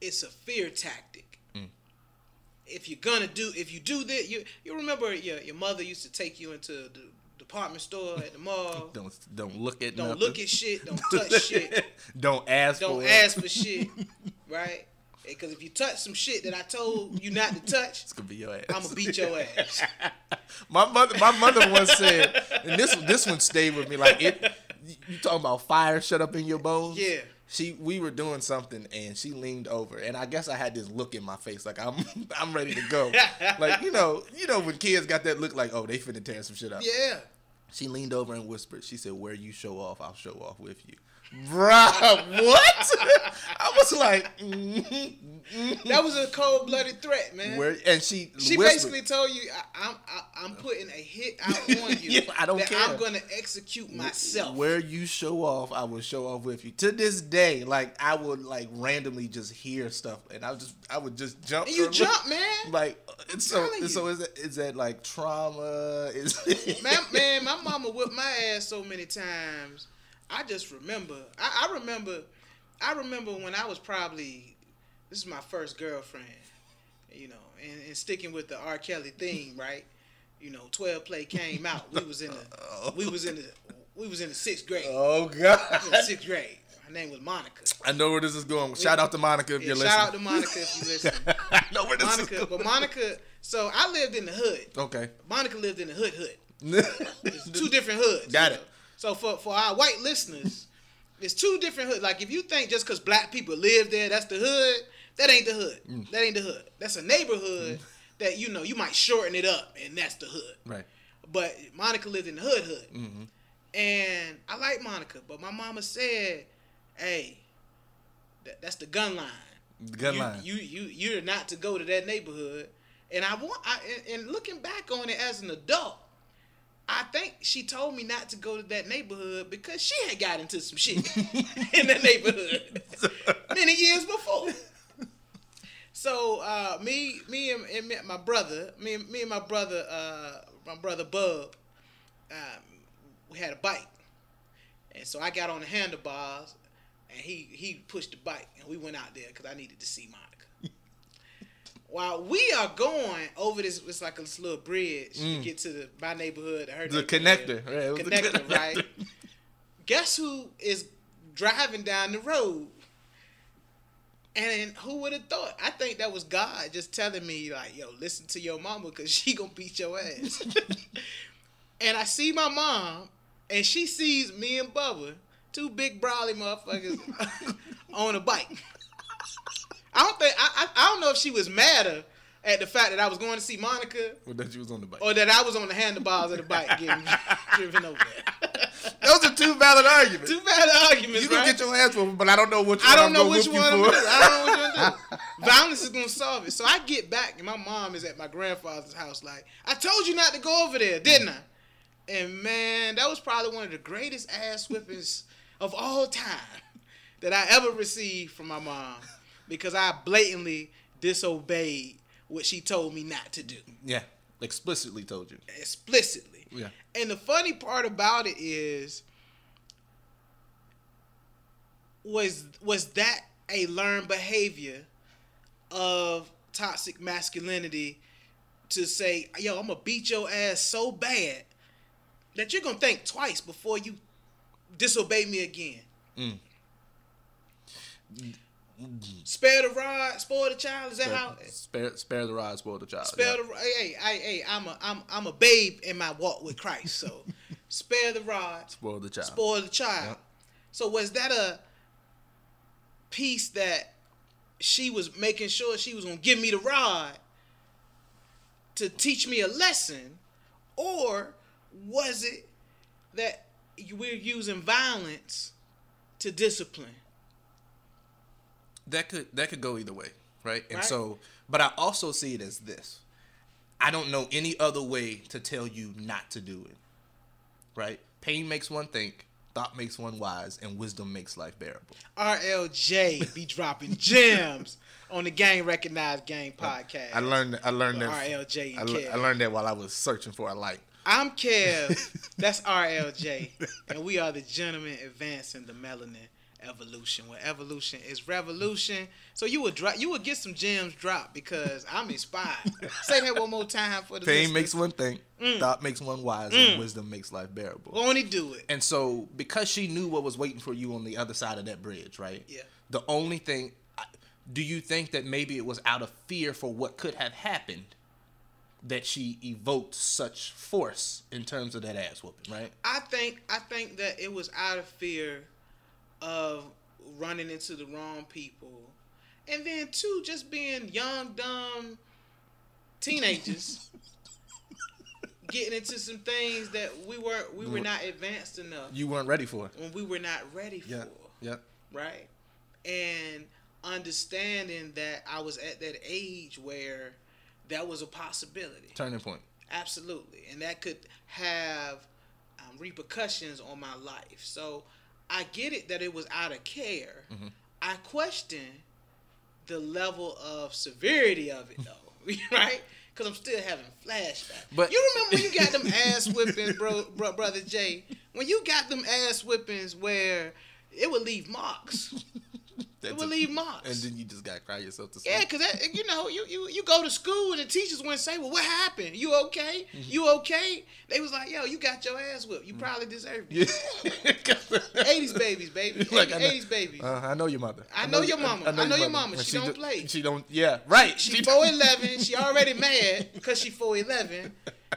it's a fear tactic. Mm. If you're gonna do, if you do that, you you remember your your mother used to take you into the department store at the mall. Don't don't look at Don't nothing. look at shit. Don't touch shit. don't ask Don't for it. ask for shit. Right? Eh, because if you touch some shit that I told you not to touch, It's gonna be your ass. I'm gonna beat your ass. my mother, my mother once said, and this this one stayed with me. Like it, you talking about fire shut up in your bones? Yeah. She, we were doing something, and she leaned over, and I guess I had this look in my face, like I'm, I'm ready to go. like you know, you know when kids got that look, like oh they finna tear some shit up. Yeah. She leaned over and whispered. She said, "Where you show off, I'll show off with you." Bruh, what? I was like, mm-hmm, That was a cold blooded threat, man. where? And she she whispered, basically told you, I, I'm I, I'm putting a hit out on you. Yeah, I don't care. I'm gonna execute myself. Where you show off, I will show off with you. To this day, like I would like randomly just hear stuff, and I would just I would just jump. and you jump, man. Like it's so so is that is that like trauma? Is man, man, my mama whipped my ass so many times. I just remember. I, I remember. I remember when I was probably. This is my first girlfriend. You know, and, and sticking with the R. Kelly theme, right? You know, twelve play came out. We was in the. We was in the. We was in the sixth grade. Oh god! sixth grade. Her name was Monica. I know where this is going. Shout out to Monica if Yeah, you're shout listening. Shout out to Monica if you listen. I know where this Monica, is but. Monica. So I lived in the hood. Okay. Monica lived in the hood hood. Two different hoods. Got it. know. So for for our white listeners, it's two different hoods. Like if you think just because black people live there, that's the hood. That ain't the hood. Mm. That ain't the hood. That's a neighborhood that you know you might shorten it up, and that's the hood. Right. But Monica lived in the hood hood, Mhm. and I like Monica, but my mama said, "Hey, that, that's the gun line. The gun you, line. You you you're not to go to that neighborhood." And I want, I, and, and looking back on it as an adult, I think she told me not to go to that neighborhood because she had got into some shit in the neighborhood many years before. So uh, me, me and, and my brother, me, and- me and my brother, uh, my brother Bub, um, we had a bike, and so I got on the handlebars, and he he pushed the bike, and we went out there because I needed to see Monica. While we are going over this, it's like a this little bridge to get to the my neighborhood, her Mm. The connector. Right. the Connector, right? Guess who is driving down the road? And who would have thought? I think that was God just telling me, like, yo, listen to your mama because she gonna beat your ass. and I see my mom, and she sees me and Bubba, two big brawly motherfuckers, on a bike. I don't think I, I I don't know if she was madder at the fact that I was going to see Monica Well, that you was on the bike. or that I was on the handlebars of the bike getting driven over. Those are two valid arguments. Two valid arguments, you gonna right? get your ass whooped, but I don't know which one I don't know which one do. I don't know which one to do. Violence is gonna solve it. So I get back and my mom is at my grandfather's house. Like I told you not to go over there, didn't I? And man, that was probably one of the greatest ass whippings of all time that I ever received from my mom because I blatantly disobeyed what she told me not to do yeah, explicitly told you. explicitly. Yeah. And the funny part about it is was was that a learned behavior of toxic masculinity to say, yo, I'm gonna beat your ass so bad that you're gonna think twice before you disobey me again. Mm. Spare the rod, spoil the child. Is that how? Spare, spare the rod, spoil the child. Spare yeah. the hey, hey, hey, hey, I'm a I'm I'm a babe in my walk with Christ. So spare the rod, spoil the child. spoil the child. Yep. So was that a piece that she was making sure she was gonna give me the rod to teach me a lesson, or was it that we're using violence to discipline? That could that could go either way, right? And Right. so, but I also see it as this: I don't know any other way to tell you not to do it, right? Pain makes one think, thought makes one wise, and wisdom makes life bearable. RLJ be dropping gems on the Game Recognized Game podcast. I learned I learned that RLJ and I, Kev. I learned that while I was searching for a light. I'm Kev. That's RLJ. And we are the gentlemen advancing the melanin evolution. Where evolution is revolution. So you would drop you would get some gems dropped because I'm inspired. Say that one more time for the Pain listeners. makes one think, Mm. thought makes one wise, and wisdom makes life bearable. Won't he do it? And so, because she knew what was waiting for you on the other side of that bridge, right? Yeah. The only thing, do you think that maybe it was out of fear for what could have happened that she evoked such force in terms of that ass whooping, right? I think I think that it was out of fear of running into the wrong people. And then two, just being young, dumb teenagers getting into some things that we weren't we were not advanced enough You weren't ready for it. when we were not ready for. Yeah. Yeah. right? And understanding that I was at that age where that was a possibility. Turning point. Absolutely. And that could have um, repercussions on my life. So I get it that it was out of care. Mm-hmm. I question the level of severity of it, though, right? Because I'm still having flashbacks. But- you remember when you got them ass whippings, bro, bro, brother Jay? When you got them ass whippings where it would leave marks. It That's would leave marks. And then you just got to cry yourself to sleep. Yeah, cause you know you, you you go to school and the teachers wouldn't say, "Well, what happened? You okay? Mm-hmm. You okay?" They was like, "Yo, you got your ass whipped. You probably deserved it." Yeah. Eighties babies, baby. Like, I know- Eighties babies. Uh, I know your mother. I know your mama. I know your mama. She don't do- play. She don't. Yeah, right. she four eleven. She already mad because she four eleven,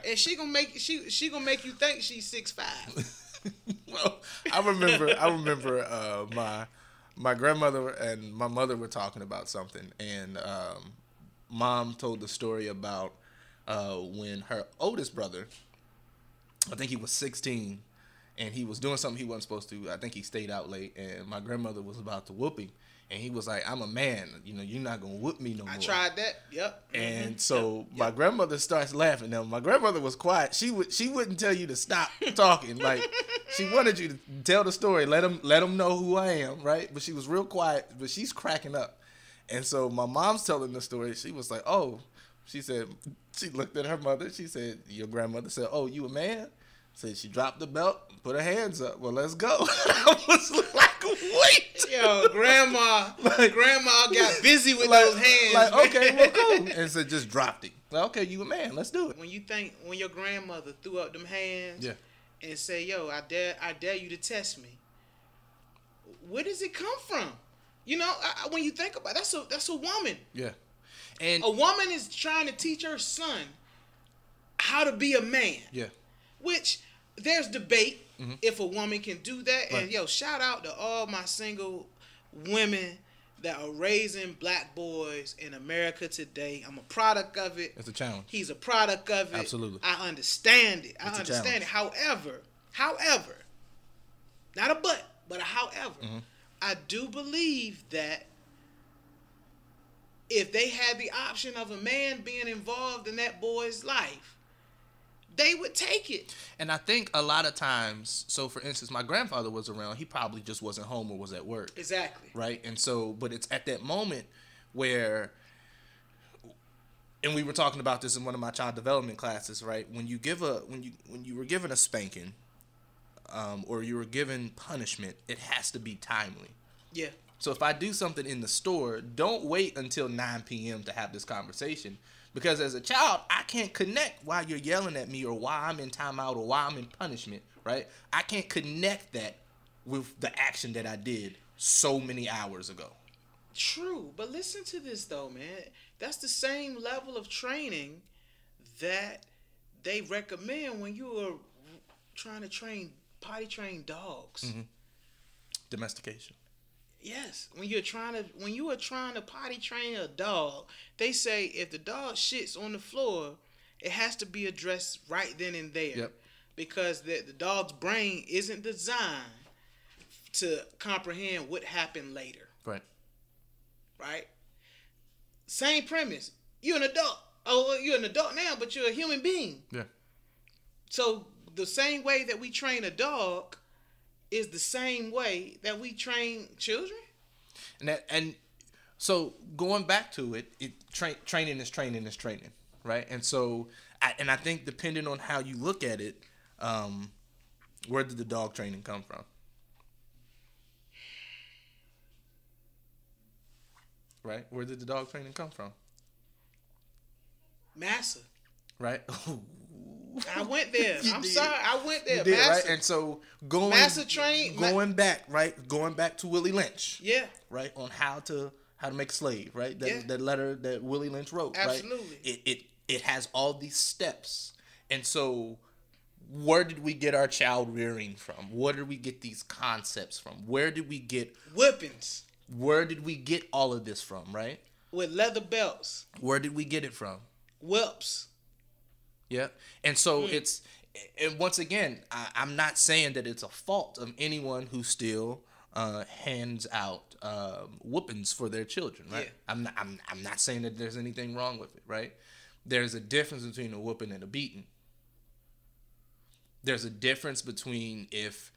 and she gonna make she she gonna make you think she's six five. well, I remember. I remember uh, my my grandmother and my mother were talking about something, and um, mom told the story about uh, when her oldest brother, I think he was sixteen, and he was doing something he wasn't supposed to. I think he stayed out late, and my grandmother was about to whoop him, and he was like, "I'm a man. You know, you're not gonna whoop me no more." I tried that. Yep. And Mhm. so Yep. my grandmother starts laughing. Now my grandmother was quiet. She would she wouldn't tell you to stop talking. Like she wanted you to tell the story, let them let them know who I am, right? But she was real quiet. But she's cracking up. And so my mom's telling the story. She was like, "Oh," she said. She looked at her mother. She said, "Your grandmother said, oh, you a man?" Said she dropped the belt, put her hands up. Well, let's go. I was like, wait. Yo, grandma, Like- grandma got busy with Like, those hands. like man. okay, well, cool. And so just dropped it. Like, okay, you a man. Let's do it. when you think when your grandmother threw up them hands Yeah. and say, "Yo, I dare, I dare you to test me." Where does it come from? You know, I, I- when you think about it, that's a that's a woman. Yeah. And A woman is trying to teach her son how to be a man. yeah. Which there's debate if a woman can do that. Mm-hmm. Right. And yo, shout out to all my single women that are raising black boys in America today. I'm a product of it. It's a challenge. He's a product of it. Absolutely. I understand it. I It's understand it. However, however, not a but, but a however, Mm-hmm. I do believe that if they had the option of a man being involved in that boy's life, they would take it. And I think a lot of times, so for instance, my grandfather was around. He probably just wasn't home or was at work, Exactly. right? And so, but it's at that moment where, and we were talking about this in one of my child development classes, right? When you give a when you when you were given a spanking, um, or you were given punishment, it has to be timely. Yeah. So if I do something in the store, don't wait until 9 p.m. to have this conversation. Because as a child, I can't connect why you're yelling at me or why I'm in timeout or why I'm in punishment, right? I can't connect that with the action that I did so many hours ago. True, but listen to this though, man. That's the same level of training that they recommend when you are trying to train potty train dogs. Mm-hmm. Domestication. Yes, when you're trying to when you are trying to potty train a dog, they say if the dog shits on the floor, it has to be addressed right then and there. Yep. Because the, the dog's brain isn't designed to comprehend what happened later. Right. right? Same premise. You're an adult. Oh, you're an adult now, but you're a human being. Yeah. So the same way that we train a dog is the same way that we train children. And that and so going back to it, it tra- training is training is training, right? And so I, and I think depending on how you look at it, um, where did the dog training come from? Right? Where did the dog training come from? Massa. Right? I went there. I'm did. sorry. I went there. You did, Massa. right? And so going Master train- ma- going back, right? Going back to Willie Lynch. yeah. right on how to how to make a slave right that, Yeah. that letter that willie lynch wrote Absolutely. right it, it it has all these steps and so where did we get our child rearing from where did we get these concepts from where did we get Whippings where did we get all of this from right with leather belts, where did we get it from whips. Yeah. And so it's and once again, I, I'm not saying that it's a fault of anyone who still uh, hands out um, whoopings for their children, right? Yeah. I'm not I'm, I'm not saying that there's anything wrong with it, right? There's a difference between a whooping and a beating. There's a difference between if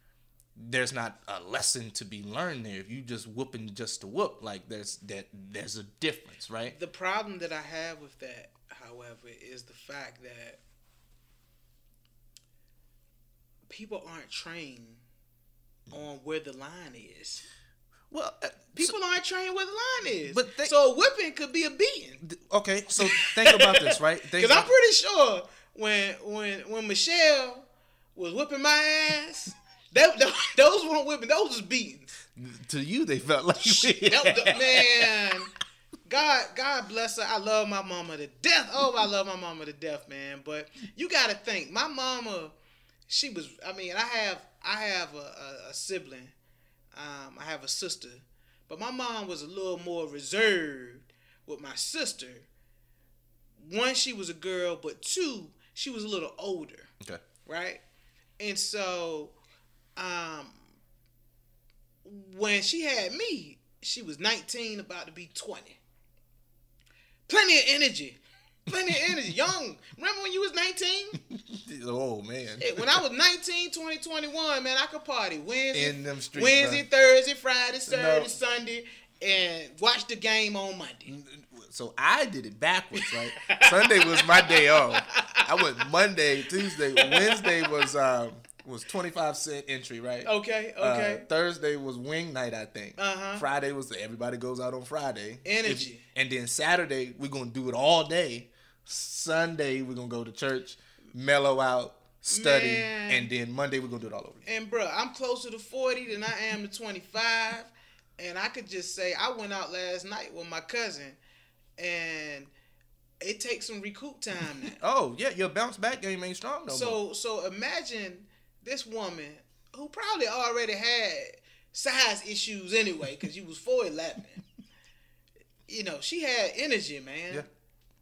there's not a lesson to be learned there. If you just whooping just to whoop, like there's that there's a difference, right? The problem that I have with that, however, is the fact that people aren't trained on where the line is. Well, uh, People aren't trained where the line is. But they- so a whipping could be a beating. okay, so think about this, right? Because I'm pretty sure when when when Michelle was whipping my ass, that, that- those weren't whipping, those was beatings. to you they felt like That man, God God bless her. I love my mama to death. Oh, I love my mama to death, man. But you got to think, my mama, she was. I mean, I have I have a, a, a sibling. Um, I have a sister, but my mom was a little more reserved with my sister. One, she was a girl, but two, she was a little older Okay. right? And so, um, when she had me, she was 19, about to be 20. Plenty of energy. Plenty of energy. Young. Remember when you was 19? Oh man. When I was 19, 20, 21, man, I could party Wednesday, In them streets, Wednesday. Thursday, Friday, Saturday, No. Sunday, and watch the game on Monday. So I did it backwards, right? Sunday was my day off. I went Monday, Tuesday, Wednesday was um was twenty five cent entry, right? Okay, Uh, okay. Thursday was wing night, I think. Uh-huh. Friday was the, everybody goes out on Friday. Energy. If- and then Saturday we're gonna do it all day. Sunday we're gonna go to church, mellow out, study, Man. and then Monday we're gonna do it all over. again. And bro, I'm closer to 40 than I am to 25. And I could just say I went out last night with my cousin and it takes some recoup time now. Oh yeah, your bounce back game ain't strong no more. so so imagine this woman who probably already had size issues anyway, because you was 4'11. you know, she had energy, man. Yeah.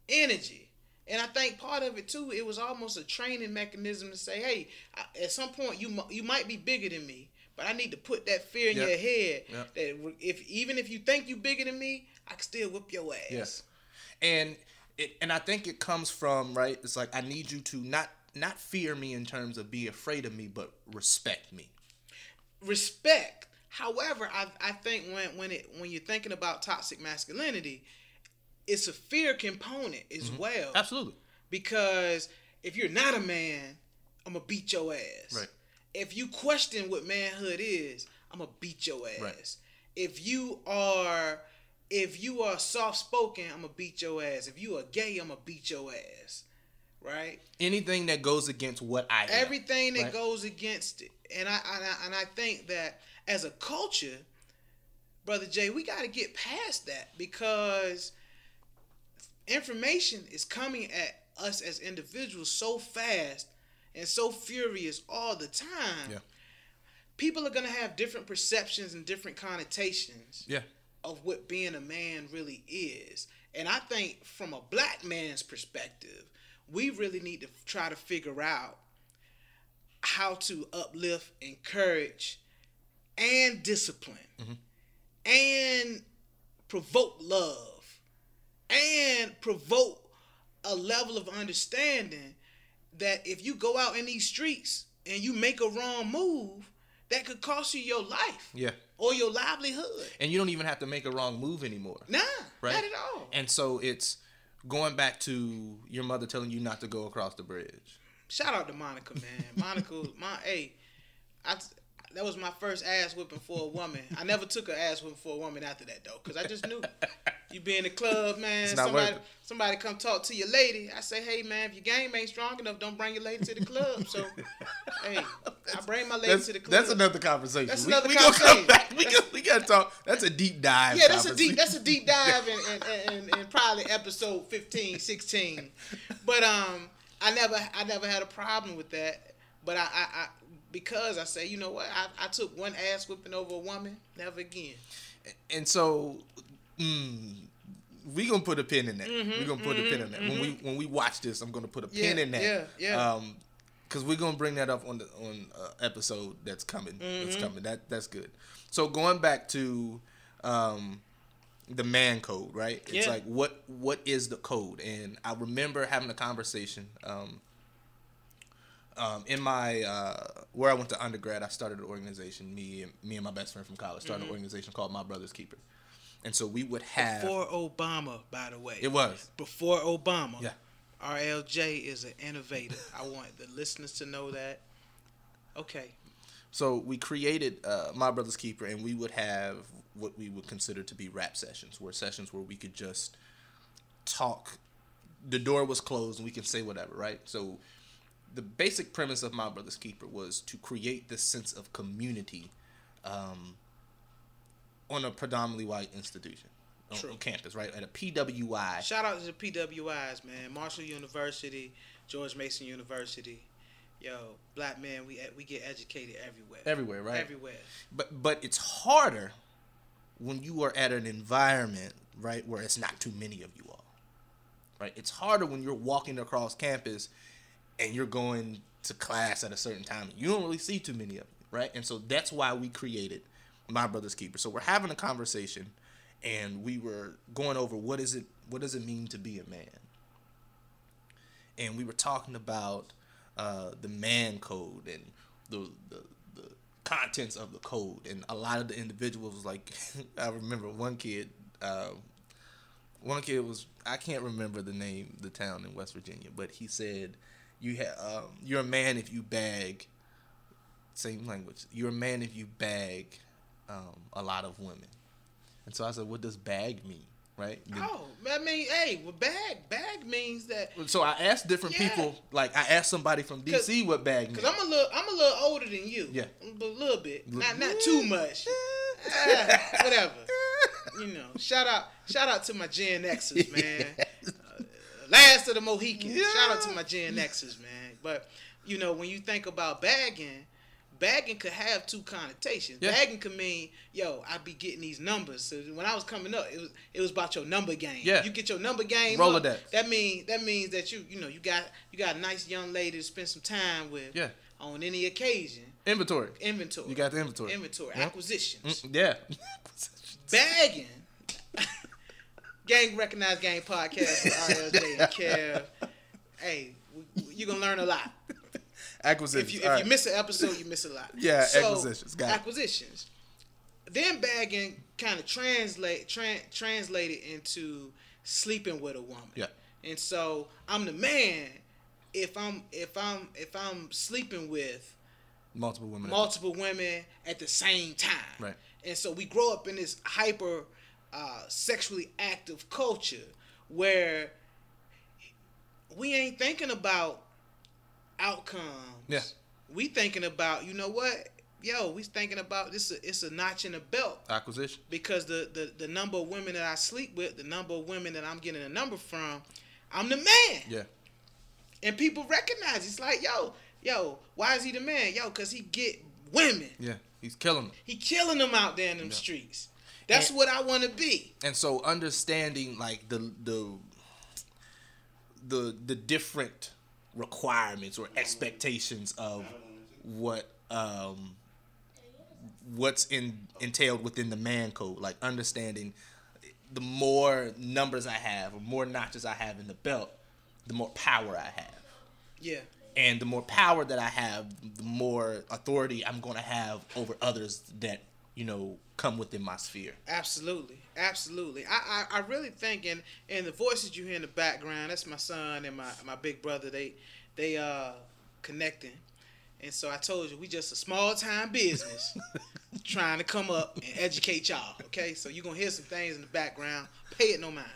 Energy. And I think part of it too, it was almost a training mechanism to say, hey, I- at some point you you might be bigger than me, but I need to put that fear in Yeah. your head Yeah. that if even if you think you're bigger than me, I can still whip your ass. Yes. And it and I think it comes from right. It's like I need you to not not fear me in terms of be afraid of me, but respect me. respect. However, I I think when when it when you're thinking about toxic masculinity, it's a fear component as well. Mm-hmm. Absolutely. Because if you're not a man, I'm gonna beat your ass. Right. If you question what manhood is, I'm gonna beat your ass. Right. If you are if you are soft spoken, I'm gonna beat your ass. If you are gay, I'm gonna beat your ass. Right? Anything that goes against what I am. everything that right? goes against it. And I, and I and I think that as a culture, brother Jay, we got to get past that because information is coming at us as individuals so fast and so furious all the time. Yeah. People are gonna have different perceptions and different connotations Yeah. of what being a man really is. And I think from a black man's perspective, we really need to try to figure out how to uplift, encourage, and discipline, mm-hmm. and provoke love, and provoke a level of understanding that if you go out in these streets and you make a wrong move, that could cost you your life Yeah. or your livelihood. And you don't even have to make a wrong move anymore. Nah, Right. not at all. And so it's going back to your mother telling you not to go across the bridge. Shout out to Monica, man. Monica, my hey, I that was my first ass whipping for a woman. I never took an ass whipping for a woman after that though, cause I just knew you be in the club, man. Somebody, somebody come talk to your lady. I say, hey man, if your game ain't strong enough, don't bring your lady to the club. So, hey, I bring my lady to the club. that's another conversation. That's we, another we gonna come conversation. back. We got we got to talk. That's a deep dive. Yeah, that's a deep that's a deep dive in, in, in, in probably episode 15, 16. But um I never I never had a problem with that. But I, I, I because I say, you know what, I, I took one ass whipping over a woman, never again. and so mm, we gonna put a pin in that. we gonna put a pin in that. When we when we watch this, I'm gonna put a pin Yeah, in that. yeah, yeah. Um, because we're gonna bring that up on the on uh, episode that's coming. That's Mm-hmm. coming. That that's good. So going back to um the man code, right? It's like what what is the code? And I remember having a conversation. Um, um, in my uh, where I went to undergrad, I started an organization. Me and me and my best friend from college started an organization called My Brother's Keeper, and so we would have Before Obama, by the way. it was Before Obama. Yeah. RLJ is an innovator. I want the listeners to know that. Okay. So we created uh, My Brother's Keeper, and we would have what we would consider to be rap sessions, where sessions where we could just talk. The door was closed, and we can say whatever, right? So the basic premise of My Brother's Keeper was to create this sense of community um, on a predominantly white institution, on, on campus, right? At a PWI. Shout out to the PWIs, man. Marshall University, George Mason University. Yo, black man, we we get educated everywhere. Everywhere, right? Everywhere. But but it's harder when you are at an environment, right, where it's not too many of you all. Right? It's harder when you're walking across campus and you're going to class at a certain time. You don't really see too many of you, right? And so that's why we created My Brother's Keeper. So we're having a conversation and we were going over what is it what does it mean to be a man? And we were talking about uh, the man code and the, the the contents of the code and a lot of the individuals like I remember one kid um, one kid was I can't remember the name the town in West Virginia but he said you have um, you're a man if you bag same language you're a man if you bag um, a lot of women and so I said what does bag mean right The- Oh, I mean, hey, well, bag bag means that so I asked different Yeah. people like I asked somebody from DC what bag means because I'm a little I'm a little older than you. Yeah. a little bit, L- not not too much. Ah, whatever. You know, shout out shout out to my Gen Xers, man. Uh, last of the Mohicans. Shout out to my Gen Xers, man. But you know, when you think about bagging, bagging could have two connotations. Yeah. Bagging could mean, yo, I be getting these numbers. So when I was coming up, it was it was about your number game. Yeah. You get your number game. Rolodex. up, That mean that means that you you know you got you got a nice young lady to spend some time with. Yeah. On any occasion, inventory inventory. You got the inventory. Inventory Yeah. acquisitions. Mm, yeah Bagging. Game Recognized Game podcast with RLJ and Kev. Hey, you're gonna learn a lot. Acquisitions If you if All you miss an episode, you miss a lot. Yeah, acquisitions. Got it. acquisitions. Then bagging kind of translate tran translated into sleeping with a woman. Yeah. And so I'm the man if I'm if I'm if I'm sleeping with multiple women. multiple women at the same time. Right. And so we grow up in this hyper uh, sexually active culture where we ain't thinking about outcomes. Yeah. We thinking about, you know what? Yo, we thinking about this it's a notch in the belt acquisition. because the, the the number of women that I sleep with, the number of women that I'm getting a number from, I'm the man. Yeah. And people recognize it's like, yo, yo, why is he the man? Yo, cause he get women. Yeah. He's killing them. He killing them out there in them Yeah. streets. That's And- what I want to be. And so understanding like the the the the different requirements or expectations of what um what's in entailed within the man code like understanding the more numbers i have or more notches i have in the belt the more power i have Yeah. and the more power that I have, the more authority I'm going to have over others that you know come within my sphere. Absolutely, absolutely. I, I, I really think, and and the voices you hear in the background, that's my son and my, my big brother. They they uh connecting, and so I told you we just a small time business trying to come up and educate y'all. Okay, so you're gonna hear some things in the background. Pay it no mind,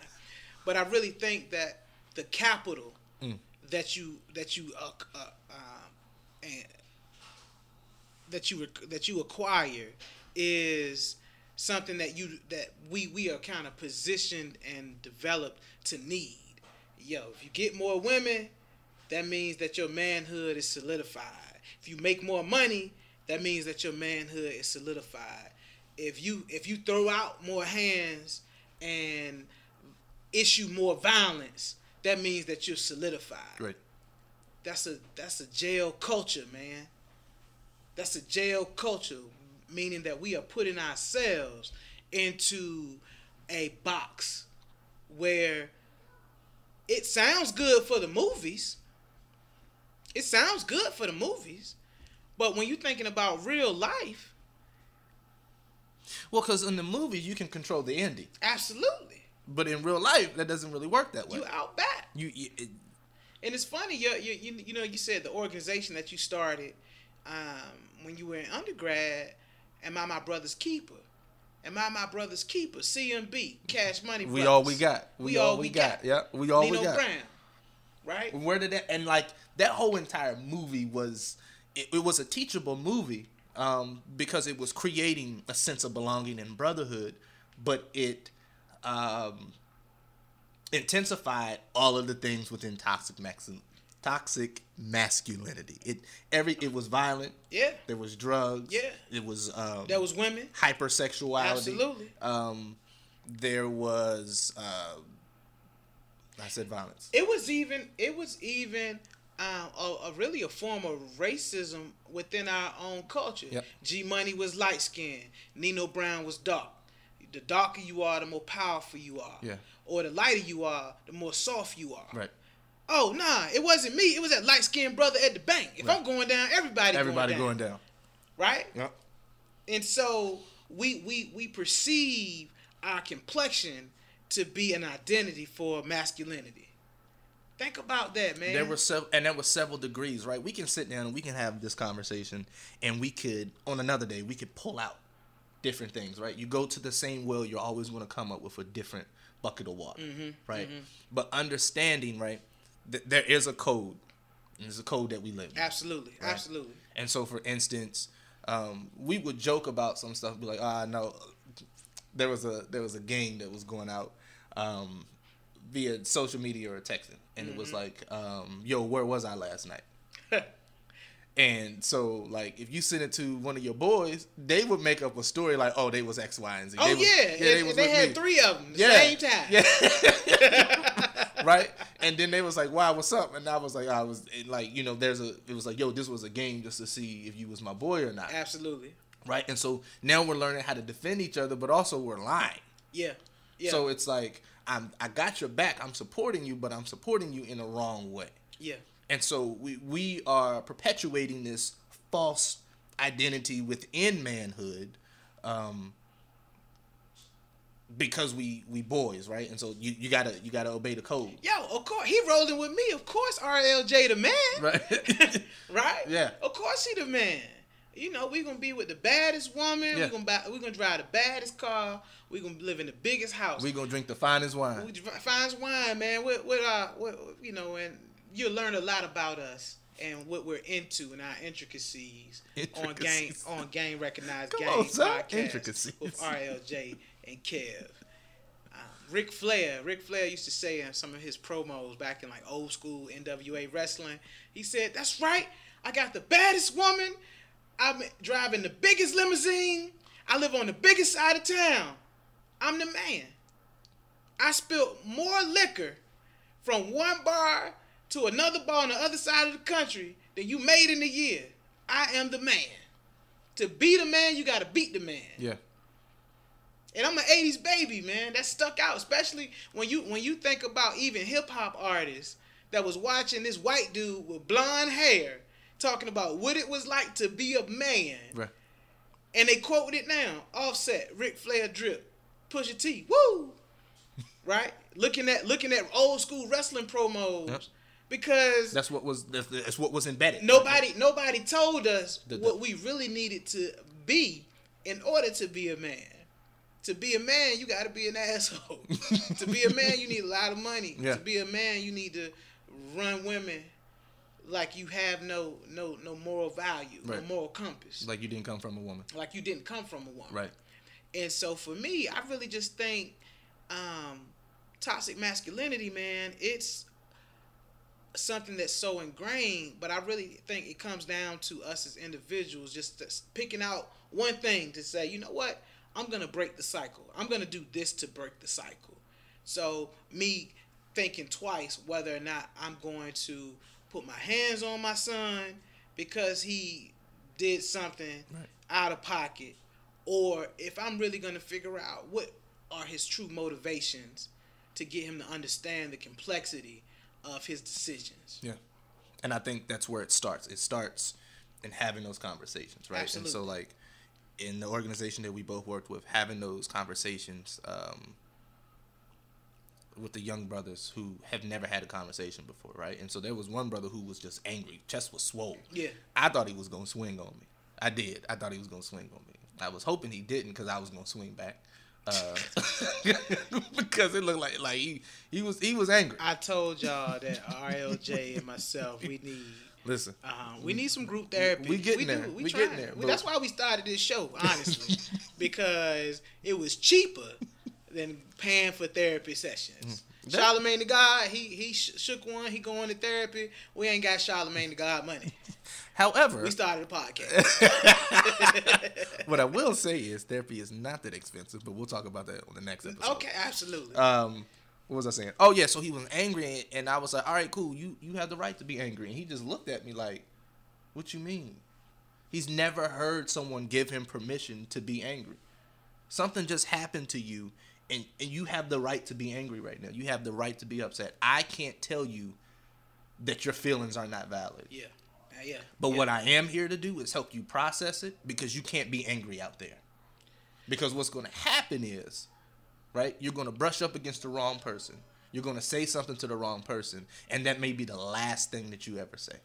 but I really think that the capital that you that you uh, uh, um, and that you that you acquire is something that you that we we are kind of positioned and developed to need. Yo, if you get more women, that means that your manhood is solidified. If you make more money, that means that your manhood is solidified. If you if you throw out more hands and issue more violence, that means that you're solidified. Right. That's a that's a jail culture, man. That's a jail culture, meaning that we are putting ourselves into a box where it sounds good for the movies. It sounds good for the movies. But when you're thinking about real life, Well, because in the movies you can control the ending, absolutely. but in real life that doesn't really work that way. You out back. You, you it, And it's funny, you, you, you, you know, you said the organization that you started um, when you were in undergrad, Am I My Brother's Keeper? Am I My Brother's Keeper? CMB, Cash Money we Brothers. all we got. We, all we got. Yeah, we all Nino we got. Brown, right? Where did that and like that whole entire movie was it, it was a teachable movie um, because it was creating a sense of belonging and brotherhood, but it um, intensified all of the things within toxic maxim, toxic masculinity. It every it was violent. Yeah. There was drugs. Yeah. It was um, There was women. hypersexuality. Absolutely. Um, there was uh, I said violence. It was even. It was even. Um, a, a really a form of racism within our own culture. Yep. G Money was light skinned. Nino Brown was dark. The darker you are, the more powerful you are. Yeah. Or the lighter you are, the more soft you are. Right. Oh nah, it wasn't me. It was that light skinned brother at the bank. If Right. I'm going down, everybody, Everybody going going down. down. Right? Yep. And so we we we perceive our complexion to be an identity for masculinity. Think about that, man. There were several, and there were several degrees, right? We can sit down and we can have this conversation, and we could on another day we could pull out different things, right? You go to the same well, you're always going to come up with a different bucket of water, Mm-hmm, right? But understanding, right, th- there is a code. And there's a code that we live. in. absolutely, Right. absolutely. And so, for instance, um, we would joke about some stuff, be like, "Ah, no." There was a there was a game that was going out um, via social media or texting, and it was like, um, "Yo, where was I last night?" And so, like, if you send it to one of your boys, they would make up a story like, "Oh, they was X, Y, and Z." Oh They was- yeah, and, and they had me." three of them the Yeah. same time. Yeah. right? And then they was like, "Wow, what's up?" And I was like, "I was like, you know, there's a." It was like, "Yo, this was a game just to see if you was my boy or not." Absolutely. right? And so now we're learning how to defend each other, but also we're lying. Yeah. Yeah. So it's like I'm I got your back. I'm supporting you, but I'm supporting you in a wrong way. yeah. And so we we are perpetuating this false identity within manhood, um, because we we boys, right? And so you, you gotta you gotta obey the code, Yo, of course he rolling with me. Of course, RLJ the man. right? right? Yeah. Of course he the man. You know, we gonna be with the baddest woman. Yeah. We gonna buy, we gonna drive the baddest car. We gonna live in the biggest house. we gonna drink the finest wine. we dri- finds wine, man. With with our, with, you know, and you'll learn a lot about us and what we're into and our intricacies, on game on game recognized Come game on, podcast Intricacies. with RLJ and Kev. Um, Ric Flair, Ric Flair used to say in some of his promos back in like old school NWA wrestling, he said, "That's right, I got the baddest woman. I'm driving the biggest limousine. I live on the biggest side of town. I'm the man. I spilled more liquor from one bar to another bar on the other side of the country than you made in a year. I am the man. To be the man, you gotta beat the man. Yeah, And I'm an '80s baby, man. That stuck out, especially when you when you think about even hip hop artists that was watching this white dude with blonde hair talking about what it was like to be a man, right. and they quoted it now. Offset, Ric Flair, drip, Pusha T, woo, right? Looking at looking at old school wrestling promos Yep. because That's what was that's, that's what was embedded. nobody nobody told us The- the- what we really needed to be in order to be a man. To be a man, you got to be an asshole. to be a man, you need a lot of money. Yeah. To be a man, you need to run women like you have no no no moral value, Right. no moral compass. like you didn't come from a woman, like you didn't come from a woman. right? And so for me, I really just think um, toxic masculinity, man, it's something that's so ingrained. But I really think it comes down to us as individuals just picking out one thing to say, you know what, I'm gonna break the cycle. I'm gonna do this to break the cycle. So me thinking twice whether or not I'm going to put my hands on my son because he did something Right. out of pocket, or if I'm really going to figure out what are his true motivations to get him to understand the complexity of his decisions. Yeah. And I think that's where it starts. It starts in having those conversations, right? And so, Absolutely. like, in the organization that we both worked with, having those conversations um, with the young brothers who have never had a conversation before, right? And so there was one brother who was just angry, chest was swole. Yeah. I thought he was gonna swing on me. I did. I thought he was gonna swing on me. I was hoping he didn't because I was gonna swing back. Uh, because it looked like like he he was he was angry. I told y'all that RLJ and myself, we need Listen, Uh, we need some group therapy. we getting do. there. We, We trying. getting there, We- that's why we started this show, honestly, because it was cheaper than paying for therapy sessions. That- Charlemagne the God, he he sh- shook one. He going to therapy. We ain't got Charlemagne the God money. however, We started a podcast. what I will say is therapy is not that expensive, but we'll talk about that on the next episode. okay, absolutely. Um, what was I saying? Oh yeah, so he was angry, and I was like, "All right, cool. You you have the right to be angry." And he just looked at me like, "What you mean?" He's never heard someone give him permission to be angry. Something just happened to you, and and you have the right to be angry right now. You have the right to be upset. I can't tell you that your feelings are not valid. yeah, yeah. But yeah. what I am here to do is help you process it because you can't be angry out there. Because what's going to happen is, right, you're going to brush up against the wrong person. You're going to say something to the wrong person, and that may be the last thing that you ever say.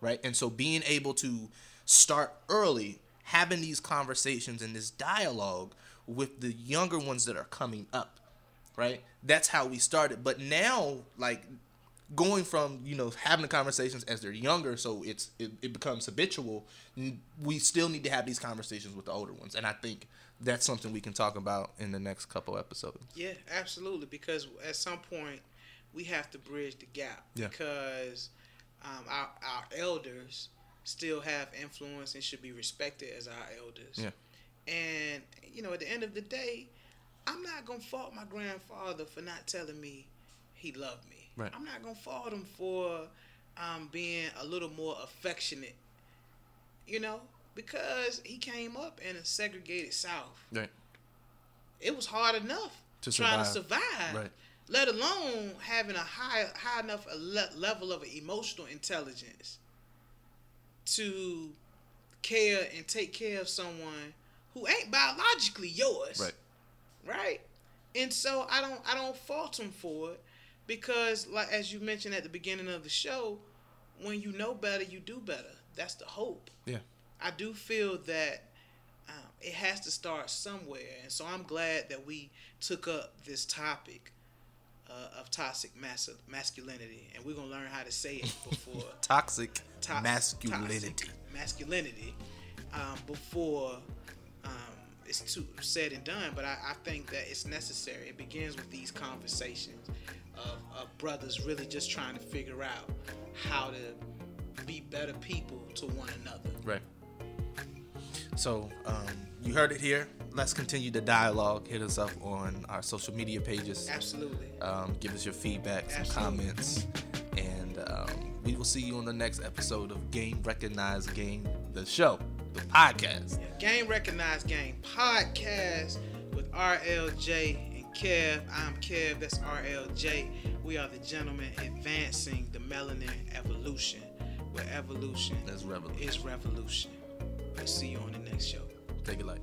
Right? And so being able to start early, having these conversations and this dialogue with the younger ones that are coming up, right? That's how we started. But now, like, going from you know having the conversations as they're younger so it's it, it becomes habitual we still need to have these conversations with the older ones and i think that's something we can talk about in the next couple episodes Yeah, absolutely. Because at some point, we have to bridge the gap. Yeah. Because um, our our elders still have influence and should be respected as our elders. Yeah. And you know, at the end of the day, I'm not gonna fault my grandfather for not telling me he loved me. Right. I'm not gonna fault him for um, being a little more affectionate. You know, because he came up in a segregated South right it was hard enough To trying to survive. survive, Right. let alone having a high high enough level of emotional intelligence to care and take care of someone who ain't biologically yours, right right? And so I don't I don't fault him for it because like as you mentioned at the beginning of the show, when you know better, you do better. That's the hope. yeah I do feel that um, it has to start somewhere, and so I'm glad that we took up this topic uh, of toxic mas- masculinity, and we're gonna learn how to say it before toxic to- masculinity toxic masculinity um, before um, it's too said and done. But I, I think that it's necessary. It begins with these conversations of, of brothers really just trying to figure out how to be better people to one another. right. So um, you heard it here. Let's continue the dialogue. Hit us up on our social media pages. Absolutely. um, give us your feedback some Absolutely. comments. And um, we will see you on the next episode of game recognize game the show the podcast. Game Recognized Game podcast with RLJ Kev. I'm Kev, that's RLJ. We are the gentlemen advancing the melanin evolution, where evolution That's revolution. is revolution. I'll see you on the next show. take it light